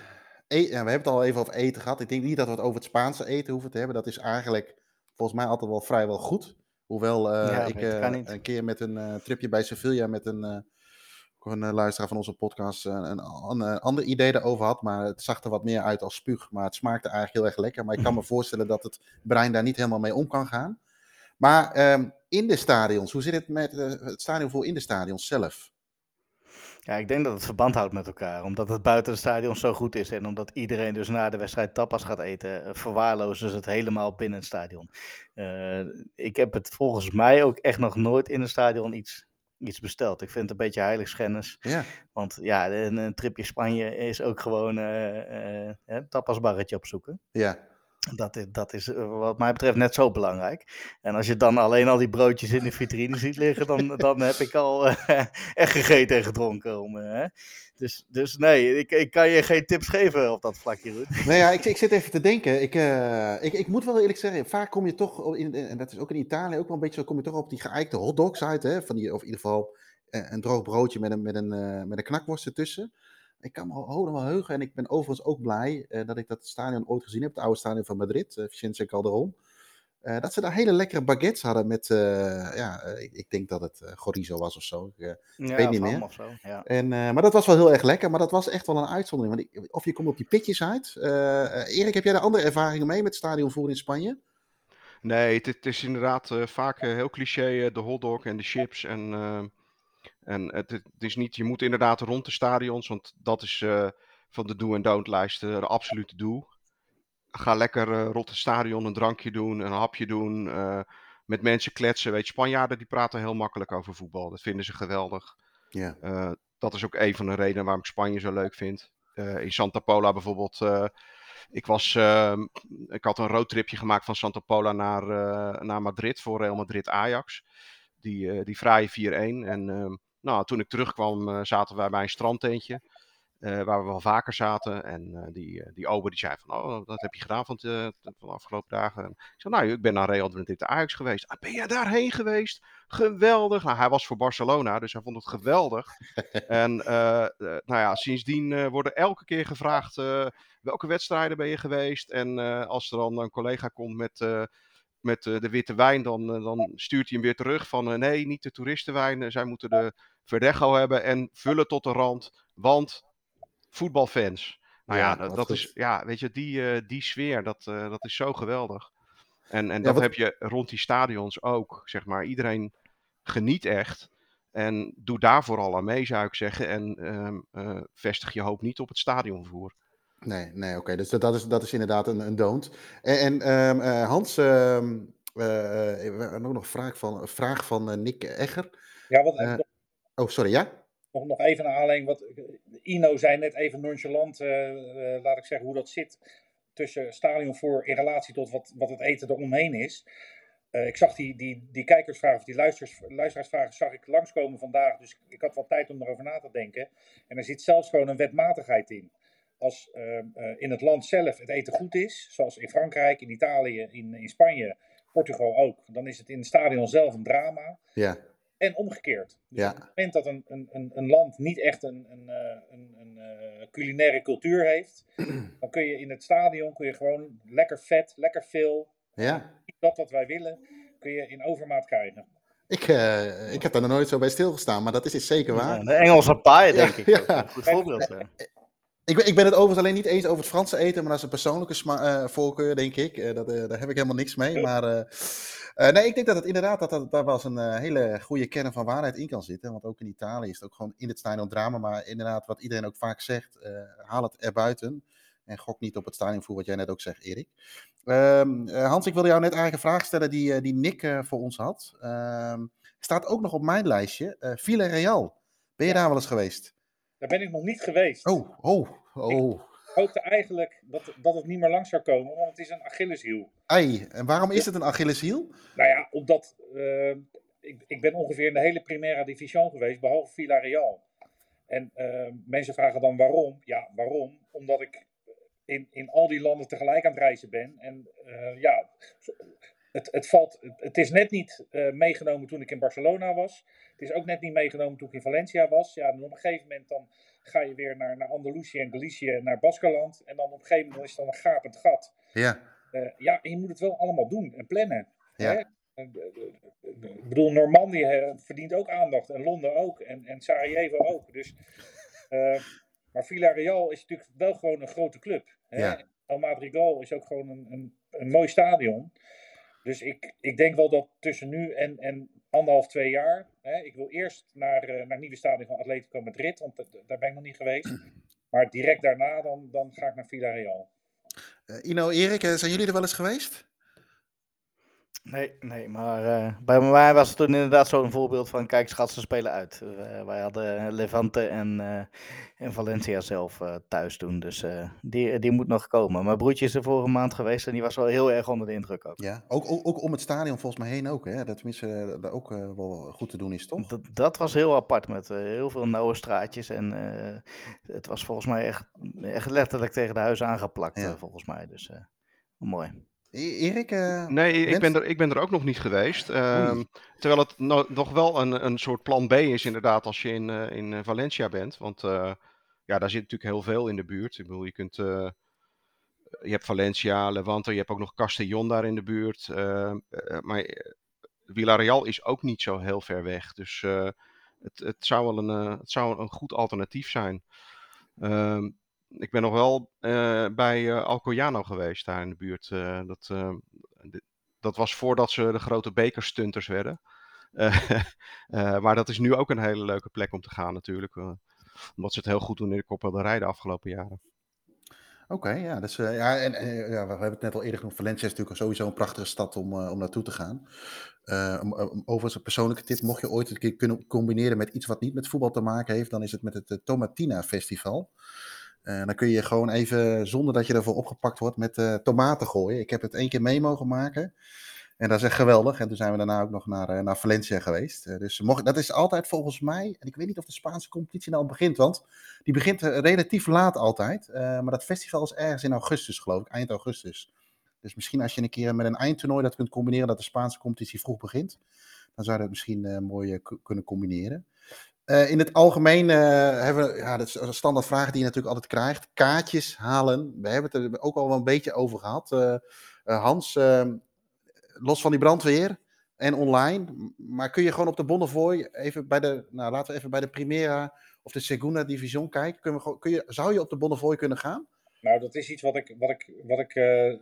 E ja, we hebben het al even over eten gehad. Ik denk niet dat we het over het Spaanse eten hoeven te hebben. Dat is eigenlijk volgens mij altijd wel vrijwel goed. Hoewel uh, ja, ik uh, een keer met een uh, tripje bij Sevilla met een, een luisteraar van onze podcast een, een, een, ander idee erover had. Maar het zag er wat meer uit als spuug. Maar het smaakte eigenlijk heel erg lekker. Maar ik kan me voorstellen dat het brein daar niet helemaal mee om kan gaan. Maar ehm, in de stadions, hoe zit het met het stadion voor in de stadions zelf? Ja, ik denk dat het verband houdt met elkaar. Omdat het buiten het stadion zo goed is. En omdat iedereen dus na de wedstrijd tapas gaat eten, verwaarlozen ze het helemaal binnen het stadion. Uh, ik heb het volgens mij ook echt nog nooit in een stadion iets, iets besteld. Ik vind het een beetje heiligschennis. Ja. Want ja, een, een tripje Spanje is ook gewoon een tapasbarretje opzoeken. Ja. Dat is, dat is eh, wat mij betreft net zo belangrijk. En als je dan alleen al die broodjes in de vitrine ziet liggen, dan, dan heb ik al echt gegeten en gedronken. Om, dus, dus nee, ik, ik kan je geen tips geven op dat vlakje, Ruud. Nee, ja, ik, ik zit even te denken. Ik, ik, ik moet wel eerlijk zeggen, vaak kom je toch, in, en dat is ook in Italië ook wel een beetje zo, kom je toch op die geëikte hotdogs uit. Hè? Van die, of in ieder geval een droog broodje met een, met een, met een knakworst ertussen. Ik kan me wel heugen en ik ben overigens ook blij uh, dat ik dat stadion ooit gezien heb, het oude stadion van Madrid, uh, Vicente Calderon. Uh, dat ze daar hele lekkere baguettes hadden met, ja, ik, ik, denk dat het chorizo was of zo. Ik ja, weet niet meer. Of zo, ja. en, maar dat was wel heel erg lekker, maar dat was echt wel een uitzondering. Want ik, of je komt op die pitjes uit. Erik, heb jij daar andere ervaringen mee met stadionvoer in Spanje? Nee, het, het is inderdaad vaak heel cliché, de hotdog en de chips en en het, het, is niet, je moet inderdaad rond de stadions, want dat is uh, van de do- en don't-lijst de absolute do. Ga lekker uh, rond het stadion een drankje doen, een hapje doen, uh, met mensen kletsen. Weet je, Spanjaarden die praten heel makkelijk over voetbal. Dat vinden ze geweldig. Ja. dat is ook een van de redenen waarom ik Spanje zo leuk vind. in Santa Pola bijvoorbeeld. ik, was, ik had een roadtripje gemaakt van Santa Pola naar, naar Madrid voor Real Madrid-Ajax. Die, die fraaie 4-1. En nou, toen ik terugkwam zaten wij bij een strandtentje. Uh, waar we wel vaker zaten. En uh, die, die ober die zei van, oh, wat heb je gedaan van, de, van de afgelopen dagen? En ik zei, nou, ik ben naar Real Madrid Ajax geweest. Ah, ben jij daarheen geweest? Geweldig. Nou, hij was voor Barcelona, dus hij vond het geweldig. en nou ja, sindsdien worden elke keer gevraagd, welke wedstrijden ben je geweest? En als er dan een collega komt met met de witte wijn, dan, dan stuurt hij hem weer terug van nee, niet de toeristenwijn. zij moeten de Verdecho hebben en vullen tot de rand, want voetbalfans. Nou ja, ja dat, is, ja, weet je, die, die sfeer, dat, dat is zo geweldig. En, en ja, dat wat... heb je rond die stadions ook, zeg maar. Iedereen geniet echt. En doe daar vooral aan mee, zou ik zeggen. En ehm, vestig je hoop niet op het stadionvoer. Nee, nee oké. Okay. Dus dat, dat, is, dat is inderdaad een, een don't. En, en um, uh, Hans, um, uh, we hebben ook nog een vraag van, vraag van uh, Nick Egger. Ja, wat, uh, oh, sorry, ja? Nog, nog even een aanleiding. Wat, Ino zei net even nonchalant, laat ik zeggen, hoe dat zit tussen stadion voor in relatie tot wat, wat het eten eromheen is. ik zag die, die, die kijkersvragen, of die luisters, luisteraarsvragen, zag ik langskomen vandaag. Dus ik had wat tijd om erover na te denken. En er zit zelfs gewoon een wetmatigheid in als in het land zelf het eten goed is, zoals in Frankrijk, in Italië, in, in Spanje, Portugal ook, dan is het in het stadion zelf een drama. Ja. En omgekeerd. Dus ja. op het moment dat een, een, een land niet echt een, een, een, een uh, culinaire cultuur heeft, dan kun je in het stadion kun je gewoon lekker vet, lekker veel, ja. dat wat wij willen, kun je in overmaat krijgen. Ik, uh, ik heb daar nog nooit zo bij stilgestaan, maar dat is, is zeker waar. Ja, de Engelse paai, denk ik. Ja. Goed voorbeeld. Ik, ik ben het overigens alleen niet eens over het Franse eten, maar dat is een persoonlijke uh, voorkeur, denk ik. Uh, dat, uh, daar heb ik helemaal niks mee. Maar nee, ik denk dat het inderdaad dat, dat daar wel eens een hele goede kern van waarheid in kan zitten. Want ook in Italië is het ook gewoon in het stadion drama. Maar inderdaad, wat iedereen ook vaak zegt, haal het erbuiten. En gok niet op het stadionvoer, wat jij net ook zegt, Erik. Um, Hans, ik wilde jou net eigenlijk een vraag stellen die, die Nick voor ons had. Um, staat ook nog op mijn lijstje. Villarreal. Ben je ja. daar wel eens geweest? Daar ben ik nog niet geweest. Oh, oh, oh. Ik hoopte eigenlijk dat, dat het niet meer langs zou komen, want het is een Achilleshiel. Ei, en waarom is het een Achilleshiel? Nou ja, omdat uh, ik, ik ben ongeveer in de hele Primera Division geweest, behalve Villarreal. En uh, mensen vragen dan waarom. Ja, waarom? Omdat ik in, in al die landen tegelijk aan het reizen ben. En uh, ja, het, het, valt, het is net niet uh, meegenomen toen ik in Barcelona was. Het is ook net niet meegenomen toen ik in Valencia was. Ja, en op een gegeven moment dan ga je weer naar, naar Andalusië en Galicië en naar Baskeland. En dan op een gegeven moment is dan een gapend gat. Ja. Uh, ja, je moet het wel allemaal doen en plannen. Ja. Hè? Ik bedoel, Normandië verdient ook aandacht. En Londen ook. En, en Sarajevo ook. Dus, uh, maar Villarreal is natuurlijk wel gewoon een grote club. Hè? Ja. El Madrigal is ook gewoon een, een, een mooi stadion. Dus ik, ik denk wel dat tussen nu en, en anderhalf, twee jaar. Hè, ik wil eerst naar, uh, naar nieuwe stadion van Atletico Madrid, want daar ben ik nog niet geweest. Maar direct daarna dan, dan ga ik naar Villarreal. Uh, Ino, Erik, zijn jullie er wel eens geweest? Nee, nee, maar uh, bij mij was het toen inderdaad zo'n voorbeeld van, kijk, schat, ze spelen uit. Uh, wij hadden Levante en, uh, en Valencia zelf thuis toen, dus die, die moet nog komen. Mijn broertje is er vorige maand geweest en die was wel heel erg onder de indruk ook. Ja, ook, ook, ook om het stadion volgens mij heen ook, hè? Dat tenminste daar ook wel goed te doen is, toch? Dat, dat was heel apart, met heel veel nauwe straatjes en het was volgens mij echt, echt letterlijk tegen de huis aangeplakt, ja. volgens mij, dus mooi. E-, Erik? Uh, nee, ik ben, er, ik ben er ook nog niet geweest. Uh, terwijl het no nog wel een, een soort plan B is, inderdaad, als je in, uh, in Valencia bent. Want ja, daar zit natuurlijk heel veel in de buurt. Ik bedoel, je kunt. je hebt Valencia, Levante, je hebt ook nog Castellón daar in de buurt. maar Villarreal is ook niet zo heel ver weg. Dus het, het, zou wel een, het zou een goed alternatief zijn. Ehm, ik ben nog wel uh, bij uh, Alcoyano geweest daar in de buurt. Uh, dat, dat was voordat ze de grote bekerstunters werden. maar dat is nu ook een hele leuke plek om te gaan natuurlijk. omdat ze het heel goed doen in de Copa del Rij de afgelopen jaren. Oké, ja, dus, ja, en, ja, we hebben het net al eerder genoemd. Valencia is natuurlijk sowieso een prachtige stad om, om naartoe te gaan. Overigens een persoonlijke tip, mocht je ooit een keer kunnen combineren met iets wat niet met voetbal te maken heeft, dan is het met het Tomatina Festival. Uh, dan kun je gewoon even, zonder dat je ervoor opgepakt wordt, met uh, tomaten gooien. Ik heb het één keer mee mogen maken. En dat is echt geweldig. En toen zijn we daarna ook nog naar, uh, naar Valencia geweest. dus mocht, dat is altijd volgens mij, en ik weet niet of de Spaanse competitie nou begint, want die begint relatief laat altijd. maar dat festival is ergens in augustus, geloof ik, eind augustus. Dus misschien als je een keer met een eindtoernooi dat kunt combineren, dat de Spaanse competitie vroeg begint, dan zou je dat misschien mooi kunnen combineren. Uh, in het algemeen uh, hebben we, ja, dat is een standaard vraag die je natuurlijk altijd krijgt. Kaartjes halen. We hebben het er ook al wel een beetje over gehad. Uh, Hans, ehm, los van die brandweer en online. Maar kun je gewoon op de Bonnefoy even bij de, nou laten we even bij de Primera of de Segunda Division kijken. Kun we, kun je, zou je op de Bonnefoy kunnen gaan? Nou, dat is iets wat ik, wat ik, wat ik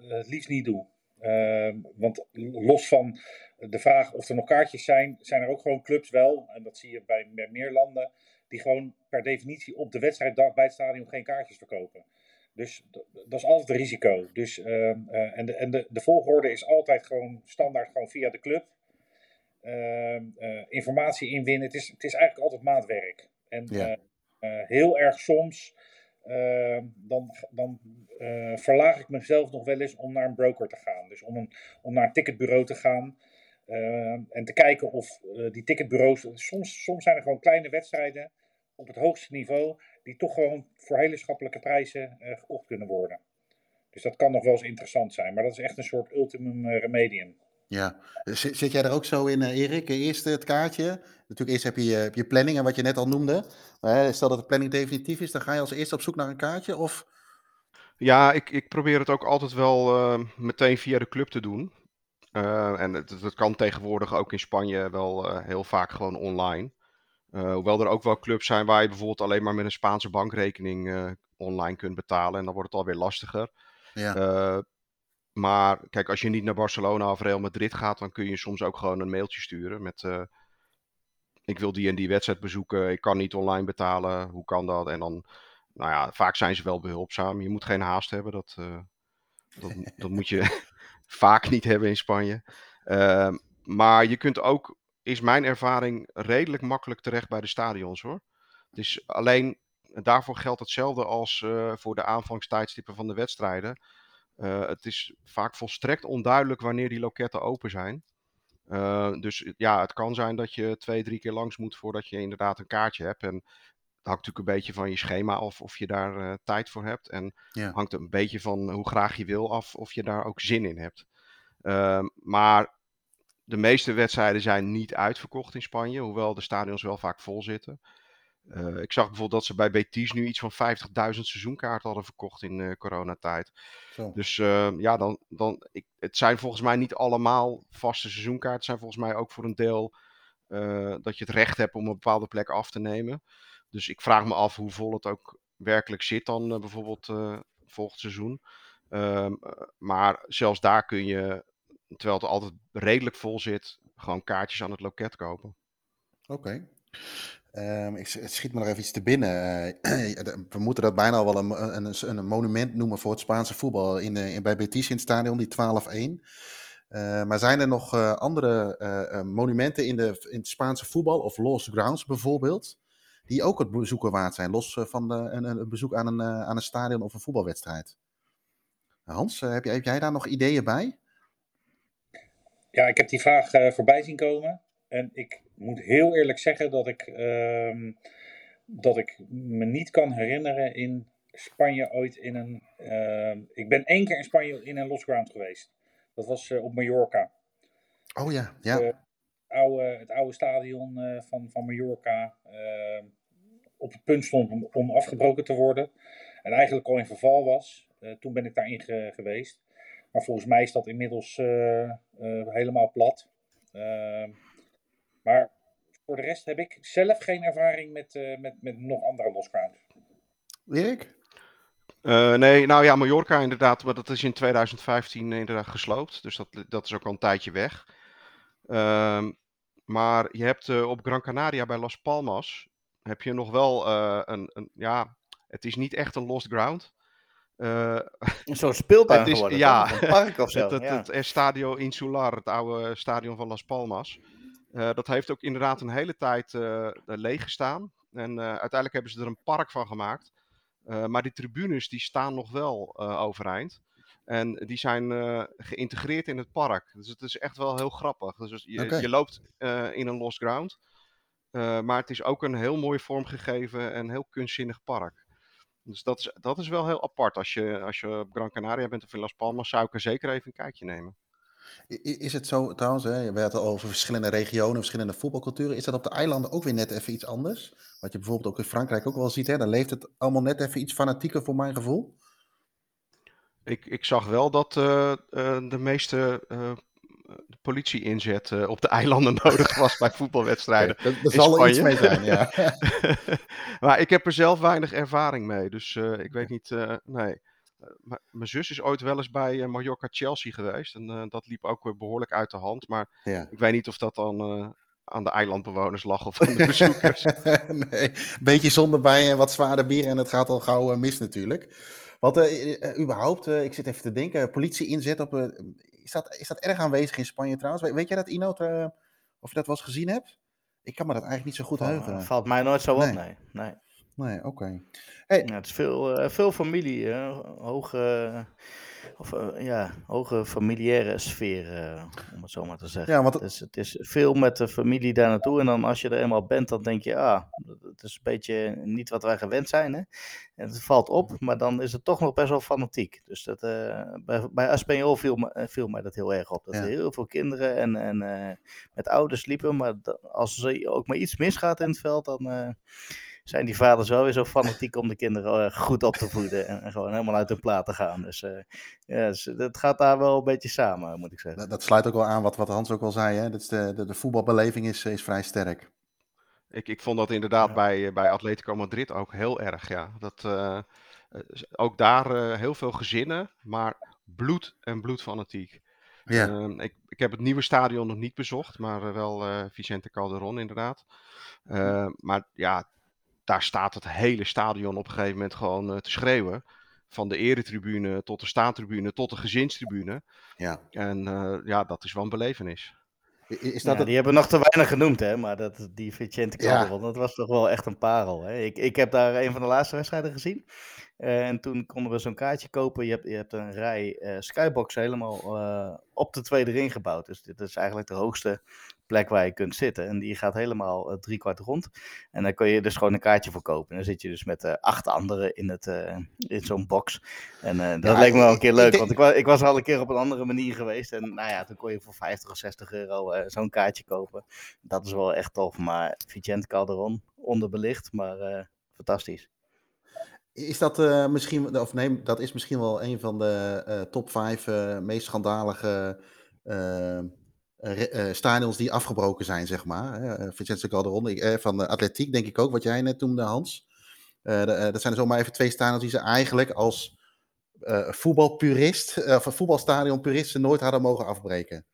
het liefst niet doe. Ehm, want los van de vraag of er nog kaartjes zijn, zijn er ook gewoon clubs wel, en dat zie je bij, meer landen, die gewoon per definitie op de wedstrijddag bij het stadion geen kaartjes verkopen. Dus dat is altijd een risico. Dus, uh, uh, en de, en de, de volgorde is altijd gewoon standaard gewoon via de club. Uh, informatie inwinnen. Het is, het is eigenlijk altijd maatwerk. En ja. heel erg soms uh, dan, dan uh, verlaag ik mezelf nog wel eens om naar een broker te gaan. Dus om, om naar een ticketbureau te gaan. Uh, en te kijken of eh, die ticketbureaus. Soms, soms zijn er gewoon kleine wedstrijden op het hoogste niveau. die toch gewoon voor hele schappelijke prijzen gekocht kunnen worden. Dus dat kan nog wel eens interessant zijn. Maar dat is echt een soort ultimum remedium. Ja, zit, zit jij er ook zo in, uh, Erik? Eerst het kaartje. Natuurlijk, eerst heb je je, je planning en wat je net al noemde. Maar stel dat de planning definitief is, dan ga je als eerste op zoek naar een kaartje? Of... Ja, ik, ik probeer het ook altijd wel uh, meteen via de club te doen. Uh, en het, het, kan tegenwoordig ook in Spanje wel heel vaak gewoon online. hoewel er ook wel clubs zijn waar je bijvoorbeeld alleen maar met een Spaanse bankrekening online kunt betalen. En dan wordt het alweer lastiger. Ja. Maar kijk, als je niet naar Barcelona of Real Madrid gaat, dan kun je soms ook gewoon een mailtje sturen met uh, ik wil die en die wedstrijd bezoeken, ik kan niet online betalen, hoe kan dat? En dan, nou ja, vaak zijn ze wel behulpzaam. Je moet geen haast hebben, dat, uh, dat, dat, moet je vaak niet hebben in Spanje. Uh, maar je kunt ook, is mijn ervaring, redelijk makkelijk terecht bij de stadions hoor. Dus alleen, daarvoor geldt hetzelfde als uh, voor de aanvangstijdstippen van de wedstrijden. Uh, het is vaak volstrekt onduidelijk wanneer die loketten open zijn. Uh, dus ja, het kan zijn dat je twee, drie keer langs moet voordat je inderdaad een kaartje hebt. En het hangt natuurlijk een beetje van je schema af of je daar uh, tijd voor hebt. En ja. hangt een beetje van hoe graag je wil af of je daar ook zin in hebt. maar de meeste wedstrijden zijn niet uitverkocht in Spanje, hoewel de stadions wel vaak vol zitten. Uh, ik zag bijvoorbeeld dat ze bij Betis nu iets van 50.000 seizoenkaarten hadden verkocht in uh, coronatijd. Zo. Dus uh, ja, dan, dan, ik, het zijn volgens mij niet allemaal vaste seizoenkaarten. Het zijn volgens mij ook voor een deel dat je het recht hebt om een bepaalde plek af te nemen. Dus ik vraag me af hoe vol het ook werkelijk zit dan bijvoorbeeld volgend seizoen. Ehm, maar zelfs daar kun je terwijl het altijd redelijk vol zit, gewoon kaartjes aan het loket kopen. Oké. Ehm, ik, het schiet me nog even iets te binnen. we moeten dat bijna wel een, een, een, monument noemen voor het Spaanse voetbal in, in, bij Betis in het stadion, die 12-1. Uh, maar zijn er nog andere monumenten in, de, in het Spaanse voetbal, of Los Grounds bijvoorbeeld, die ook het bezoeken waard zijn, los van de, een, een, bezoek aan een, aan een stadion of een voetbalwedstrijd? Hans, heb, jij, heb jij daar nog ideeën bij? Ja, ik heb die vraag voorbij zien komen. En ik moet heel eerlijk zeggen dat ik, ehm, dat ik me niet kan herinneren in Spanje ooit in een. Ehm, ik ben één keer in Spanje in een Los Ground geweest. Dat was uh, op Mallorca. Oh ja, ja. Oude, het oude stadion uh, van, van Mallorca ehm, op het punt stond om, om, afgebroken te worden. En eigenlijk al in verval was. toen ben ik daarin ge geweest. Maar volgens mij is dat inmiddels helemaal plat. Ehm, maar voor de rest heb ik zelf geen ervaring met, met, met nog andere losgrounds. Erik? Uh, nee, nou ja, Mallorca inderdaad, maar dat is in 2015 inderdaad gesloopt. Dus dat, dat is ook al een tijdje weg. Uh, maar je hebt uh, op Gran Canaria bij Las Palmas, heb je nog wel uh, een, een, ja, het is niet echt een lost ground. een soort speeltuin is, geworden, ja, een park of zo. het, het, ja. het Estadio Insular, het oude stadion van Las Palmas. Dat heeft ook inderdaad een hele tijd leeg gestaan. En uiteindelijk hebben ze er een park van gemaakt. Maar die tribunes die staan nog wel overeind. En die zijn uh, geïntegreerd in het park. Dus het is echt wel heel grappig. Dus je, okay. je loopt in een lost ground. maar het is ook een heel mooi vormgegeven en heel kunstzinnig park. Dus dat is, dat is wel heel apart. Als je, als je op Gran Canaria bent of in Las Palmas, zou ik er zeker even een kijkje nemen. Is het zo trouwens, hè, we hadden het al over verschillende regionen, verschillende voetbalculturen. Is dat op de eilanden ook weer net even iets anders? Wat je bijvoorbeeld ook in Frankrijk ook wel ziet, hè, dan leeft het allemaal net even iets fanatieker voor mijn gevoel. Ik, ik zag wel dat uh, uh, de meeste uh, politie-inzet op de eilanden nodig was bij voetbalwedstrijden. Okay, dat zal er iets mee zijn, ja. maar ik heb er zelf weinig ervaring mee, dus ik weet niet, nee. Uh, mijn zus is ooit wel eens bij uh, Mallorca Chelsea geweest. En uh, dat liep ook weer behoorlijk uit de hand. Maar ja. ik weet niet of dat dan aan de eilandbewoners lag of aan de bezoekers. nee, een beetje zonde bij en wat zwaarder bier en het gaat al gauw mis natuurlijk. Wat überhaupt, ik zit even te denken, politie inzet op... is, dat, is dat erg aanwezig in Spanje trouwens? Weet, weet jij dat, Ino, of je dat wel eens gezien hebt? Ik kan me dat eigenlijk niet zo goed heugen. Valt mij nooit zo op, nee. nee. Nee, oké. Okay. Hey. Ja, het is veel, uh, veel familie, hoge, of, uh, ja, hoge familiaire sfeer, uh, om het zo maar te zeggen. Ja, want het... Dus het is veel met de familie daar naartoe. En dan als je er eenmaal bent, dan denk je, ah, het is een beetje niet wat wij gewend zijn. Hè? En het valt op, maar dan is het toch nog best wel fanatiek. Dus dat, bij, bij viel, viel mij dat heel erg op. Dat ja. er heel veel kinderen en, en met ouders liepen. Maar als er ook maar iets misgaat in het veld, dan zijn die vaders wel weer zo fanatiek om de kinderen eh, goed op te voeden en, en gewoon helemaal uit hun plaat te gaan. Dus, uh, ja, dus dat gaat daar wel een beetje samen, moet ik zeggen. Dat, dat sluit ook wel aan wat, wat Hans ook al zei. Hè? Dat de, de, de voetbalbeleving is, is vrij sterk. Ik, ik vond dat inderdaad ja. bij, bij Atletico Madrid ook heel erg. Ja. Dat, uh, ook daar heel veel gezinnen, maar bloed en bloedfanatiek. Ja. Uh, ik, ik heb het nieuwe stadion nog niet bezocht, maar wel uh, Vicente Calderon inderdaad. Uh, maar ja, daar staat het hele stadion op een gegeven moment gewoon uh, te schreeuwen. Van de eretribune tot de staantribune tot de gezinstribune. Ja. En uh, ja, dat is wel een belevenis. Is dat ja, het... Die hebben nog te weinig genoemd, hè? maar dat, die Vicente Calderon, ja. dat was toch wel echt een parel. Hè? Ik, ik heb daar een van de laatste wedstrijden gezien. Uh, en toen konden we zo'n kaartje kopen. Je hebt, je hebt een rij uh, skyboxen helemaal uh, op de tweede ring gebouwd. Dus dit is eigenlijk de hoogste plek waar je kunt zitten. En die gaat helemaal uh, drie kwart rond. En dan kun je dus gewoon een kaartje voor kopen. En dan zit je dus met uh, acht anderen in, het, uh, in zo'n box. En dat ja, leek me wel een keer leuk. Ik, want ik was, ik was al een keer op een andere manier geweest. En nou ja, toen kon je voor 50 of 60 euro zo'n kaartje kopen. Dat is wel echt tof. Maar Vicente Calderon, onderbelicht, maar fantastisch. Is dat uh, misschien, of nee, dat is misschien wel een van de uh, top 5 uh, meest schandalige stadions die afgebroken zijn, zeg maar. Vincenzo Calderon ik, van de Atletiek, denk ik ook, wat jij net noemde, Hans. dat zijn er zomaar even twee stadions die ze eigenlijk als uh, voetbalpurist, of een voetbalstadion puristen nooit hadden mogen afbreken.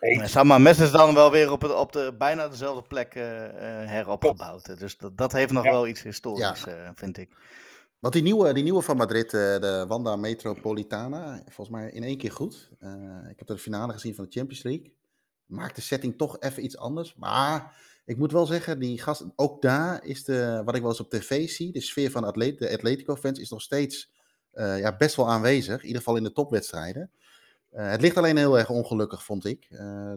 Hey. Sama Mes is dan wel weer op, het, op de, bijna dezelfde plek heropgebouwd. Dus dat, dat heeft nog wel iets historisch, ja. vind ik. Want die nieuwe, die nieuwe van Madrid, de Wanda Metropolitana, volgens mij in één keer goed. ik heb de finale gezien van de Champions League. Maakt de setting toch even iets anders. Maar ik moet wel zeggen, die gast, ook daar is de, wat ik wel eens op tv zie, de sfeer van de Atletico-fans is nog steeds uh, ja, best wel aanwezig. In ieder geval in de topwedstrijden. Het ligt alleen heel erg ongelukkig, vond ik.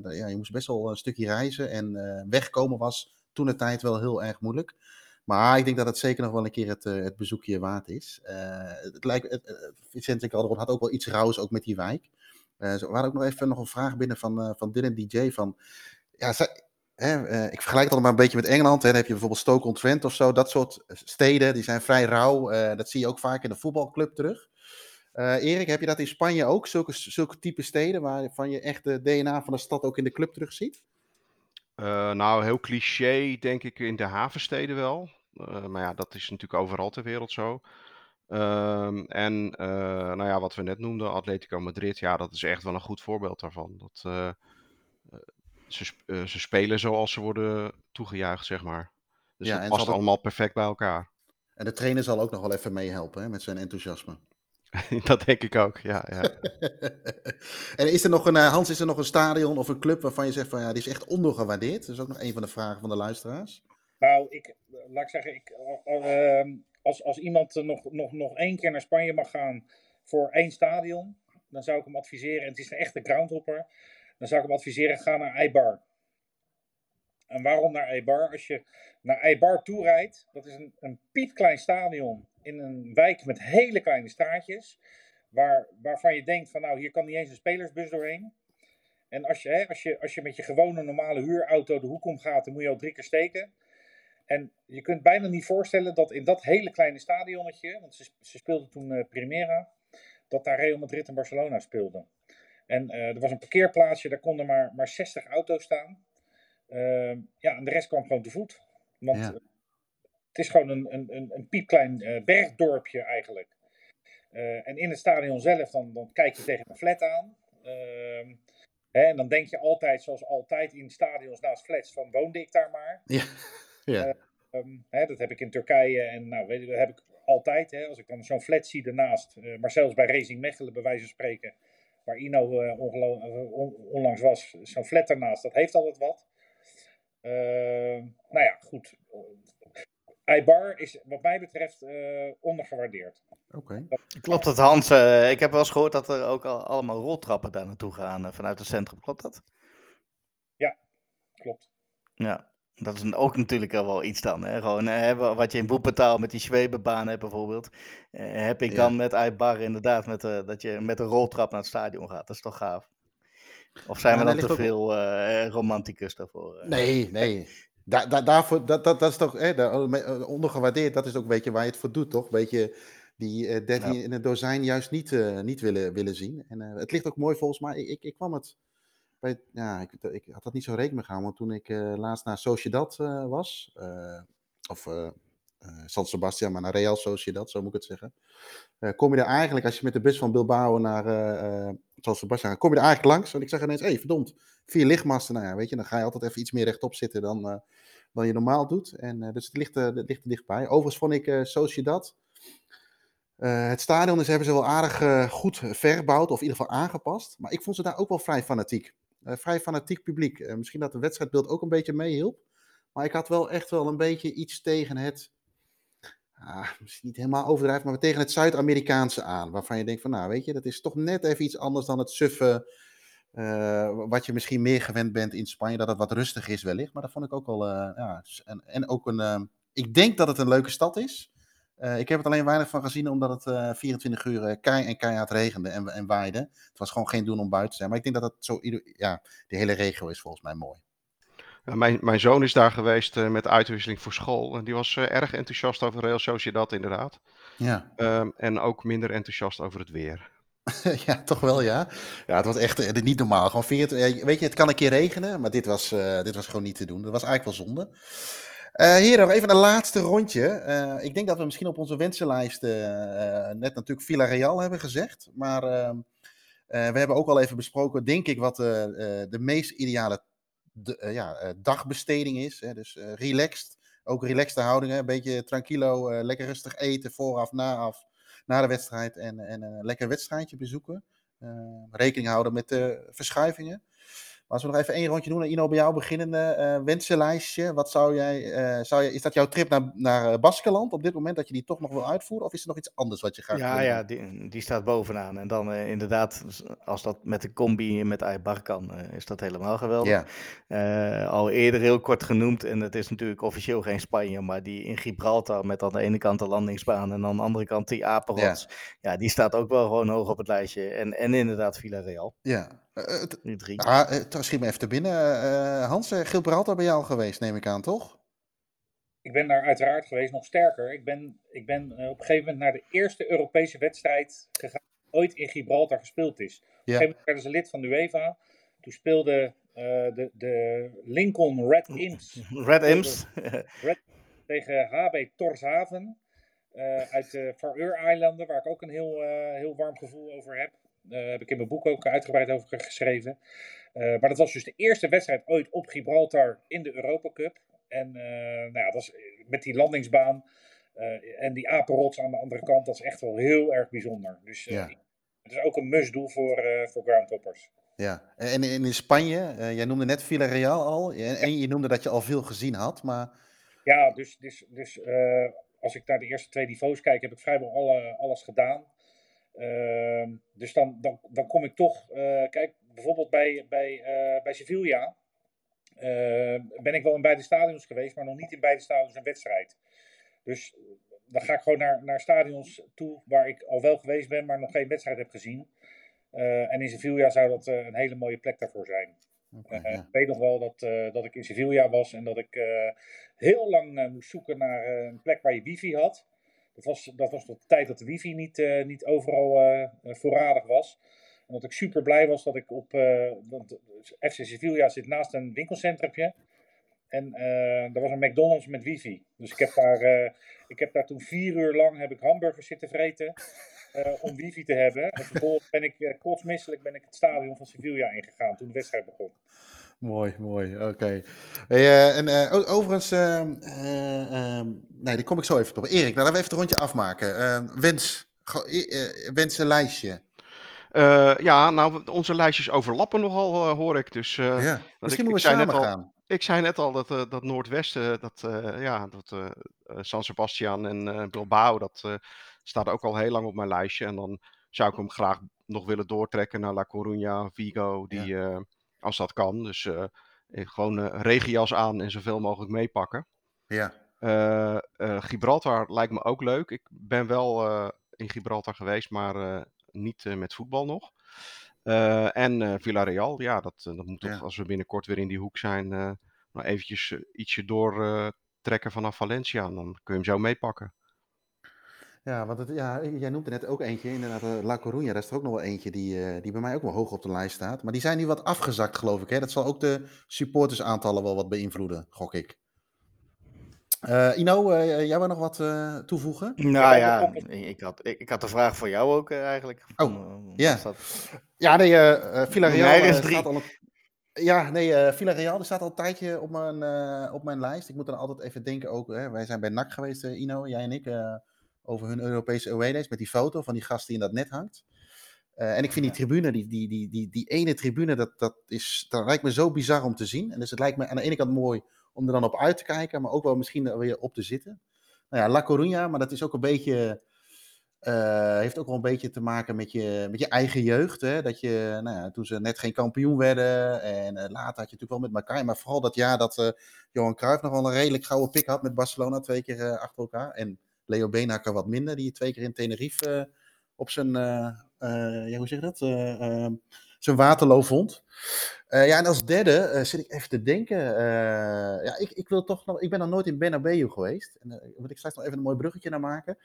Ja, je moest best wel een stukje reizen en wegkomen was toen de tijd wel heel erg moeilijk. Maar ik denk dat het zeker nog wel een keer het, het bezoekje waard is. het lijkt, het, Vicente Calderon had ook wel iets rauws, ook met die wijk. We hadden ook nog even nog een vraag binnen van, van Dylan DJ van... Ja, ik vergelijk het allemaal een beetje met Engeland. Hè. Dan heb je bijvoorbeeld Stoke-on-Trent of zo. Dat soort steden, die zijn vrij rauw. Dat zie je ook vaak in de voetbalclub terug. Erik, heb je dat in Spanje ook? Zulke, zulke type steden waarvan je echt de DNA van de stad ook in de club terug ziet? nou, heel cliché denk ik in de havensteden wel. Maar ja, dat is natuurlijk overal ter wereld zo. Ehm, en nou ja, wat we net noemden, Atletico Madrid, ja, dat is echt wel een goed voorbeeld daarvan. Dat, ze, uh, ze spelen zoals ze worden toegejuicht, zeg maar. Dus ja, het past het... allemaal perfect bij elkaar. En de trainer zal ook nog wel even meehelpen hè, met zijn enthousiasme. dat denk ik ook, ja. ja. en is er nog een, Hans, is er nog een stadion of een club waarvan je zegt van ja, die is echt ondergewaardeerd? Dat is ook nog een van de vragen van de luisteraars. Nou, ik, laat ik zeggen, ik, uh, als, als iemand nog, nog, nog één keer naar Spanje mag gaan voor één stadion, dan zou ik hem adviseren, en het is een echte groundhopper, dan zou ik hem adviseren, ga naar Eibar. En waarom naar Eibar? Als je naar Eibar toe rijdt, dat is een, een piepklein stadion in een wijk met hele kleine straatjes, waar, waarvan je denkt van nou, hier kan niet eens een spelersbus doorheen. En als je, hè, als, je, als je met je gewone normale huurauto de hoek omgaat, dan moet je al drie keer steken. En je kunt bijna niet voorstellen dat in dat hele kleine stadionnetje, want ze, ze speelden toen uh, Primera, dat daar Real Madrid en Barcelona speelden. En uh, er was een parkeerplaatsje, daar konden maar, maar 60 auto's staan. Uh, ja, en de rest kwam gewoon te voet. Want ja. het is gewoon een, een, een, een piepklein bergdorpje eigenlijk. Eh, en in het stadion zelf, dan, dan kijk je tegen een flat aan. Ehm, hè, en dan denk je altijd, zoals altijd in stadions naast flats, van woonde ik daar maar. Ja. Ja. Um, hè, dat heb ik in Turkije en nou, weet je, dat heb ik altijd. Hè, als ik dan zo'n flat zie ernaast, maar zelfs bij Racing Mechelen bij wijze van spreken waar Ino uh, on, onlangs was, zo'n flat ernaast, dat heeft altijd wat. Uh, nou ja, goed. Eibar is wat mij betreft uh, ondergewaardeerd. Okay. Klopt het Hans? Uh, ik heb wel eens gehoord dat er ook al allemaal roltrappen daar naartoe gaan vanuit het centrum. Klopt dat? Ja, klopt. Ja. Dat is ook natuurlijk wel iets dan. Hè? Gewoon, hè, wat je in Boepentaal met die Zwebebaan hebt bijvoorbeeld. Eh, heb ik dan met Aibar inderdaad met, uh, dat je met een roltrap naar het stadion gaat. Dat is toch gaaf. Of zijn ja, we dan te veel uh, romanticus daarvoor? Nee, nee. Da da daarvoor, dat, dat, dat is toch hè, ondergewaardeerd. Dat is ook een beetje waar je het voor doet, toch? Een beetje die uh, 13 ja. in het dozijn juist niet, niet willen, willen zien. En het ligt ook mooi volgens mij. Ik, ik, ik kwam het ja, ik, ik, had dat niet zo rekening gehouden, want toen ik uh, laatst naar Sociedad uh, was, uh, of San Sebastian, maar naar Real Sociedad, zo moet ik het zeggen, kom je er eigenlijk, als je met de bus van Bilbao naar San Sebastian gaat, kom je er eigenlijk langs. En ik zeg ineens, hé, hey, verdomd, vier lichtmasten, nou ja, weet je, dan ga je altijd even iets meer rechtop zitten dan, dan je normaal doet. En, dus het ligt, het ligt er dichtbij. Overigens vond ik Sociedad... Het stadion is, hebben ze wel aardig goed verbouwd, of in ieder geval aangepast. Maar ik vond ze daar ook wel vrij fanatiek. Uh, vrij fanatiek publiek. Uh, misschien dat de wedstrijdbeeld ook een beetje meehielp. Maar ik had wel echt wel een beetje iets tegen het. Uh, misschien niet helemaal overdrijven, maar tegen het Zuid-Amerikaanse aan. Waarvan je denkt van, nou weet je, dat is toch net even iets anders dan het suffe. Eh, wat je misschien meer gewend bent in Spanje, dat het wat rustig is wellicht. Maar dat vond ik ook wel, ja, en, en ook een, ik denk dat het een leuke stad is. Uh, ik heb het alleen weinig van gezien, omdat het uh, 24 uur uh, kei en keihard regende en, en waaide. Het was gewoon geen doen om buiten te zijn. Maar ik denk dat dat zo, ja, de hele regio is volgens mij mooi. Mijn, mijn zoon is daar geweest met uitwisseling voor school. En die was erg enthousiast over Real Sociedad, inderdaad. Ja. Um, en ook minder enthousiast over het weer. ja, toch wel, ja. Ja, het was echt niet normaal. Gewoon 40, weet je, het kan een keer regenen, maar dit was, dit was gewoon niet te doen. Dat was eigenlijk wel zonde. Hier nog even een laatste rondje. Uh, ik denk dat we misschien op onze wensenlijst uh, net natuurlijk Villarreal hebben gezegd. Maar ehm, we hebben ook al even besproken, denk ik, wat de meest ideale de, ja, dagbesteding is. Hè? Dus relaxed, ook relaxte houdingen. Een beetje tranquilo, lekker rustig eten, vooraf, naaf, na de wedstrijd. En, en een lekker wedstrijdje bezoeken. rekening houden met de verschuivingen. Maar als we nog even één rondje doen, Ino, bij jou beginnende uh, wensenlijstje. Wat zou jij, uh, zou je, is dat jouw trip naar, naar eh, Baskeland op dit moment, dat je die toch nog wil uitvoeren? Of is er nog iets anders wat je graag ja, Ja, die, die staat bovenaan. En dan inderdaad, als dat met de combi met Eibar kan, is dat helemaal geweldig. Ja. al eerder heel kort genoemd, en het is natuurlijk officieel geen Spanje, maar die in Gibraltar met aan de ene kant de landingsbaan en aan de andere kant die Apenrots. Ja. ja, die staat ook wel gewoon hoog op het lijstje. En, en inderdaad Villarreal. Ja, uh. Ah, uh, schiet me even te binnen. Uh, Hans, uh, Gibraltar ben je al geweest, neem ik aan, toch? Ik ben daar uiteraard geweest, nog sterker. Ik ben, ik ben op een gegeven moment naar de eerste Europese wedstrijd gegaan die ooit in Gibraltar gespeeld is. Op een gegeven moment werden ze lid van de UEFA. Toen speelde de, de Lincoln Red Imps. Red Imps. Red, tegen HB Torshaven. uit de Faroe-eilanden, waar ik ook een heel, heel warm gevoel over heb. Daar heb ik in mijn boek ook uitgebreid over geschreven. Uh, maar dat was dus de eerste wedstrijd ooit op Gibraltar in de Europa Cup. En uh, nou ja, dat was met die landingsbaan en die apenrots aan de andere kant, dat is echt wel heel erg bijzonder. Dus ja. het is ook een must-do voor, voor groundtoppers. Ja, en in Spanje, jij noemde net Villarreal al, en je noemde dat je al veel gezien had, maar... Ja, dus, dus, dus als ik naar de eerste twee niveaus kijk, heb ik vrijwel alle, alles gedaan. Ehm, dus dan, dan, dan kom ik toch, uh, kijk, bijvoorbeeld bij, bij, uh, bij Sevilla uh, ben ik wel in beide stadions geweest, maar nog niet in beide stadions een wedstrijd. Dus dan ga ik gewoon naar, naar stadions toe waar ik al wel geweest ben, maar nog geen wedstrijd heb gezien. en in Sevilla zou dat een hele mooie plek daarvoor zijn. Okay, ja. Ik weet nog wel dat, dat ik in Sevilla was en dat ik heel lang moest zoeken naar een plek waar je wifi had. Dat was, dat was de tijd dat de wifi niet, uh, niet overal uh, voorradig was. En dat ik super blij was dat ik op. Dat, FC Sevilla zit naast een winkelcentrumpje. En er was een McDonald's met wifi. Dus ik heb daar, ik heb daar toen vier uur lang heb ik hamburgers zitten vreten. om wifi te hebben. En vervolgens ben ik kotsmisselijk ben ik het stadion van Sevilla ingegaan toen de wedstrijd begon. Mooi, mooi. Oké. Uh, en uh, overigens, uh, nee, die kom ik zo even op. Erik, laten we even het rondje afmaken. wens, wensenlijstje. ja, nou, onze lijstjes overlappen nogal, hoor ik. Dus, ja, misschien ik, moeten we samen gaan. Ik zei net al dat, dat Noordwesten, dat, ja, dat San Sebastian en Bilbao, dat staat ook al heel lang op mijn lijstje. En dan zou ik hem graag nog willen doortrekken naar La Coruña, Vigo, die... Ja als dat kan. Dus uh, gewoon uh, regenjas aan en zoveel mogelijk meepakken. Ja. Uh, Gibraltar lijkt me ook leuk. Ik ben wel in Gibraltar geweest, maar niet met voetbal nog. en Villarreal, ja, dat, dat moet toch, als we binnenkort weer in die hoek zijn, nog eventjes ietsje doortrekken vanaf Valencia. Dan kun je hem zo meepakken. Ja, want het, ja, jij noemde net ook eentje, inderdaad, uh, La Coruña. Daar is er ook nog wel eentje die, uh, die bij mij ook wel hoog op de lijst staat. Maar die zijn nu wat afgezakt, geloof ik. Hè? Dat zal ook de supportersaantallen wel wat beïnvloeden, gok ik. Uh, Ino, jij wil nog wat toevoegen? Nou ja, ik had, ik, ik, had de vraag voor jou ook eigenlijk. Oh, ja. Dat... Ja, nee, Villarreal staat al een... Ja, nee, uh, Villarreal staat al een tijdje op mijn, op mijn lijst. Ik moet dan altijd even denken ook, hè, wij zijn bij NAC geweest, Ino, jij en ik over hun Europese away days met die foto van die gast die in dat net hangt. Uh, en ik vind die tribune, die, die, die, die, die ene tribune, dat, dat, is, dat lijkt me zo bizar om te zien. En dus het lijkt me aan de ene kant mooi om er dan op uit te kijken, maar ook wel misschien weer op te zitten. Nou ja, La Coruña, maar dat is ook een beetje, uh, heeft ook wel een beetje te maken met je, met je eigen jeugd. Hè? Dat je, nou ja, toen ze net geen kampioen werden en uh, later had je natuurlijk wel met elkaar. Maar vooral dat jaar dat Johan Cruijff nog wel een redelijk gouden pik had met Barcelona twee keer achter elkaar. En Leo Beenhakker wat minder, die twee keer in Tenerife uh, op zijn, uh, ja, hoe zeg je dat, ehm, zijn waterloo vond. ja, en als derde zit ik even te denken, ja, ik, ik wil toch nog, ik ben nog nooit in Bernabeu geweest. En daar wil ik straks nog even een mooi bruggetje naar maken.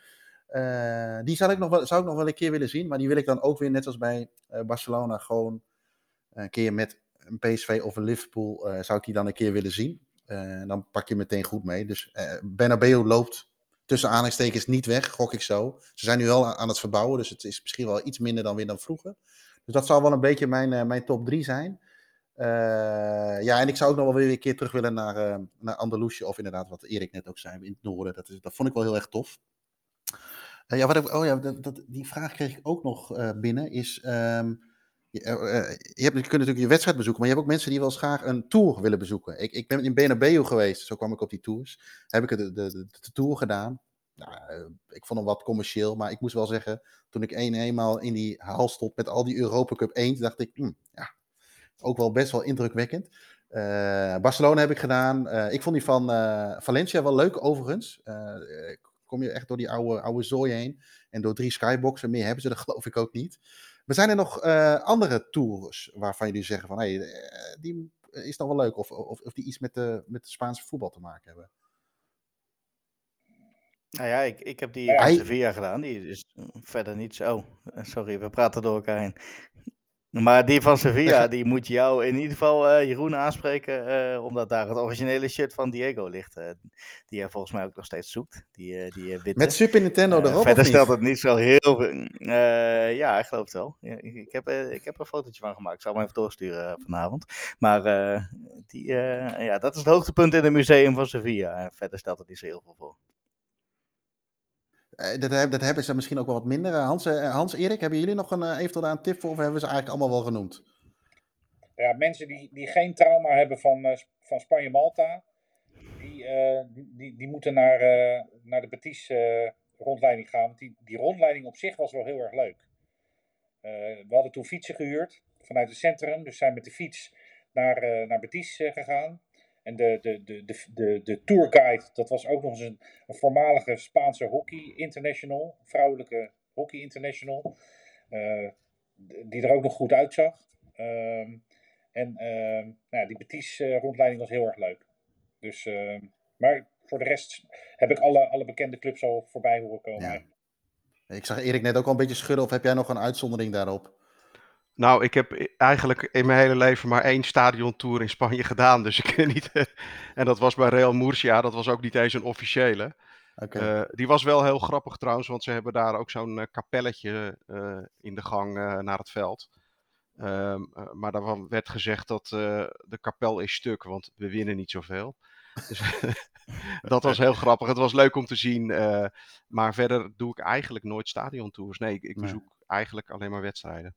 die zou ik, nog wel, zou ik nog wel een keer willen zien, maar die wil ik dan ook weer, net als bij Barcelona, gewoon een keer met een PSV of een Liverpool, zou ik die dan een keer willen zien. dan pak je meteen goed mee. Dus Bernabeu loopt tussen aanhalingstekens niet weg, gok ik zo. Ze zijn nu wel aan het verbouwen, dus het is misschien wel iets minder dan weer dan vroeger. Dus dat zal wel een beetje mijn, mijn top 3 zijn. ja, en ik zou ook nog wel weer een keer terug willen naar, naar Andalusië. Of inderdaad, wat Erik net ook zei, in het noorden. Dat, is, dat vond ik wel heel erg tof. Uh, ja, wat ik, oh ja, dat, die vraag kreeg ik ook nog uh, binnen. Is, um, je, uh, je, kunt natuurlijk je wedstrijd bezoeken, maar je hebt ook mensen die wel eens graag een tour willen bezoeken. Ik, ik ben in Benabeu geweest, zo kwam ik op die tours. Heb ik de, de, de, tour gedaan. Nou, ik vond hem wat commercieel, maar ik moest wel zeggen, toen ik een, eenmaal in die hal stond met al die Europa Cup 1, dacht ik, hm, ja, ook wel best wel indrukwekkend. Barcelona heb ik gedaan. ik vond die van Valencia wel leuk, overigens kom je echt door die oude, oude zooi heen. En door drie skyboxen, meer hebben ze er geloof ik ook niet. Maar zijn er nog uh, andere tours waarvan jullie zeggen van, hé, hey, eh, die is dan wel leuk? Of, of, of die iets met de, met de Spaanse voetbal te maken hebben? Nou ja, ik, ik heb die in Sevilla gedaan. Die is verder niet zo. Sorry, we praten door elkaar heen. Maar die van Sevilla, die moet jou in ieder geval, uh, Jeroen, aanspreken. Uh, omdat daar het originele shirt van Diego ligt. Uh, die hij volgens mij ook nog steeds zoekt. Die, die witte. Met Super Nintendo erop? Verder stelt het niet zo heel veel. ja, ik geloof het wel. ik, ik, heb, ik heb er een fotootje van gemaakt. Ik zal hem even doorsturen vanavond. Maar die, ja, dat is het hoogtepunt in het museum van Sevilla. verder stelt het niet zo heel veel voor. Uh, dat, dat, hebben ze misschien ook wel wat minder. Eh, Hans, uh, Hans Erik, hebben jullie nog een, eventueel een tip voor? Of hebben ze eigenlijk allemaal wel genoemd? Ja, mensen die, die geen trauma hebben van, van Spanje-Malta, die, die, die, moeten naar, naar de Betis rondleiding gaan. Want die, die rondleiding op zich was wel heel erg leuk. we hadden toen fietsen gehuurd vanuit het centrum. Dus zijn met de fiets naar, naar gegaan. En de, de, de, de, de, de tourguide, dat was ook nog eens een, een voormalige Spaanse hockey international, vrouwelijke hockey international, uh, die er ook nog goed uitzag. Um, en uh, nou ja, die Betis uh, rondleiding was heel erg leuk. Dus, ehm, maar voor de rest heb ik alle, alle bekende clubs al voorbij horen komen. Ja. Ik zag Erik net ook al een beetje schudden, of heb jij nog een uitzondering daarop? Nou, ik heb eigenlijk in mijn hele leven maar één stadiontour in Spanje gedaan. Dus ik niet. en dat was bij Real Murcia. Dat was ook niet eens een officiële. Okay. Uh, die was wel heel grappig trouwens, want ze hebben daar ook zo'n uh, kapelletje uh, in de gang naar het veld. Ehm, maar daarvan werd gezegd dat de kapel is stuk, want we winnen niet zoveel. Dus dat was heel grappig. Het was leuk om te zien. maar verder doe ik eigenlijk nooit stadiontours. Nee, ik, ik bezoek nee. eigenlijk alleen maar wedstrijden.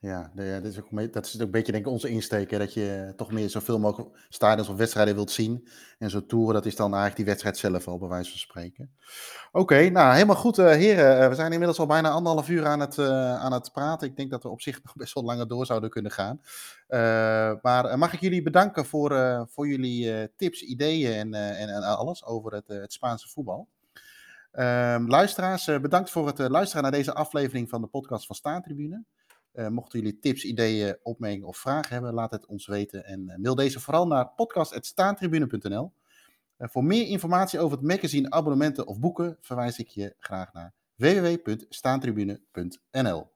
Ja, dat is ook, dat ook een beetje onze insteek. Hè, dat je toch meer zoveel mogelijk stadions of wedstrijden wilt zien. En zo'n tour, dat is dan eigenlijk die wedstrijd zelf al, bij wijze van spreken. Oké, nou helemaal goed uh, heren. Uh, we zijn inmiddels al bijna anderhalf uur aan het, uh, aan het praten. Ik denk dat we op zich nog best wel langer door zouden kunnen gaan. maar mag ik jullie bedanken voor, voor jullie tips, ideeën en, en, en, alles over het, het Spaanse voetbal. Ehm, luisteraars, bedankt voor het luisteren naar deze aflevering van de podcast van Staantribune. Uh, mochten jullie tips, ideeën, opmerkingen of vragen hebben, laat het ons weten. En uh, mail deze vooral naar podcast.staantribune.nl. Uh, voor meer informatie over het magazine, abonnementen of boeken verwijs ik je graag naar www.staantribune.nl.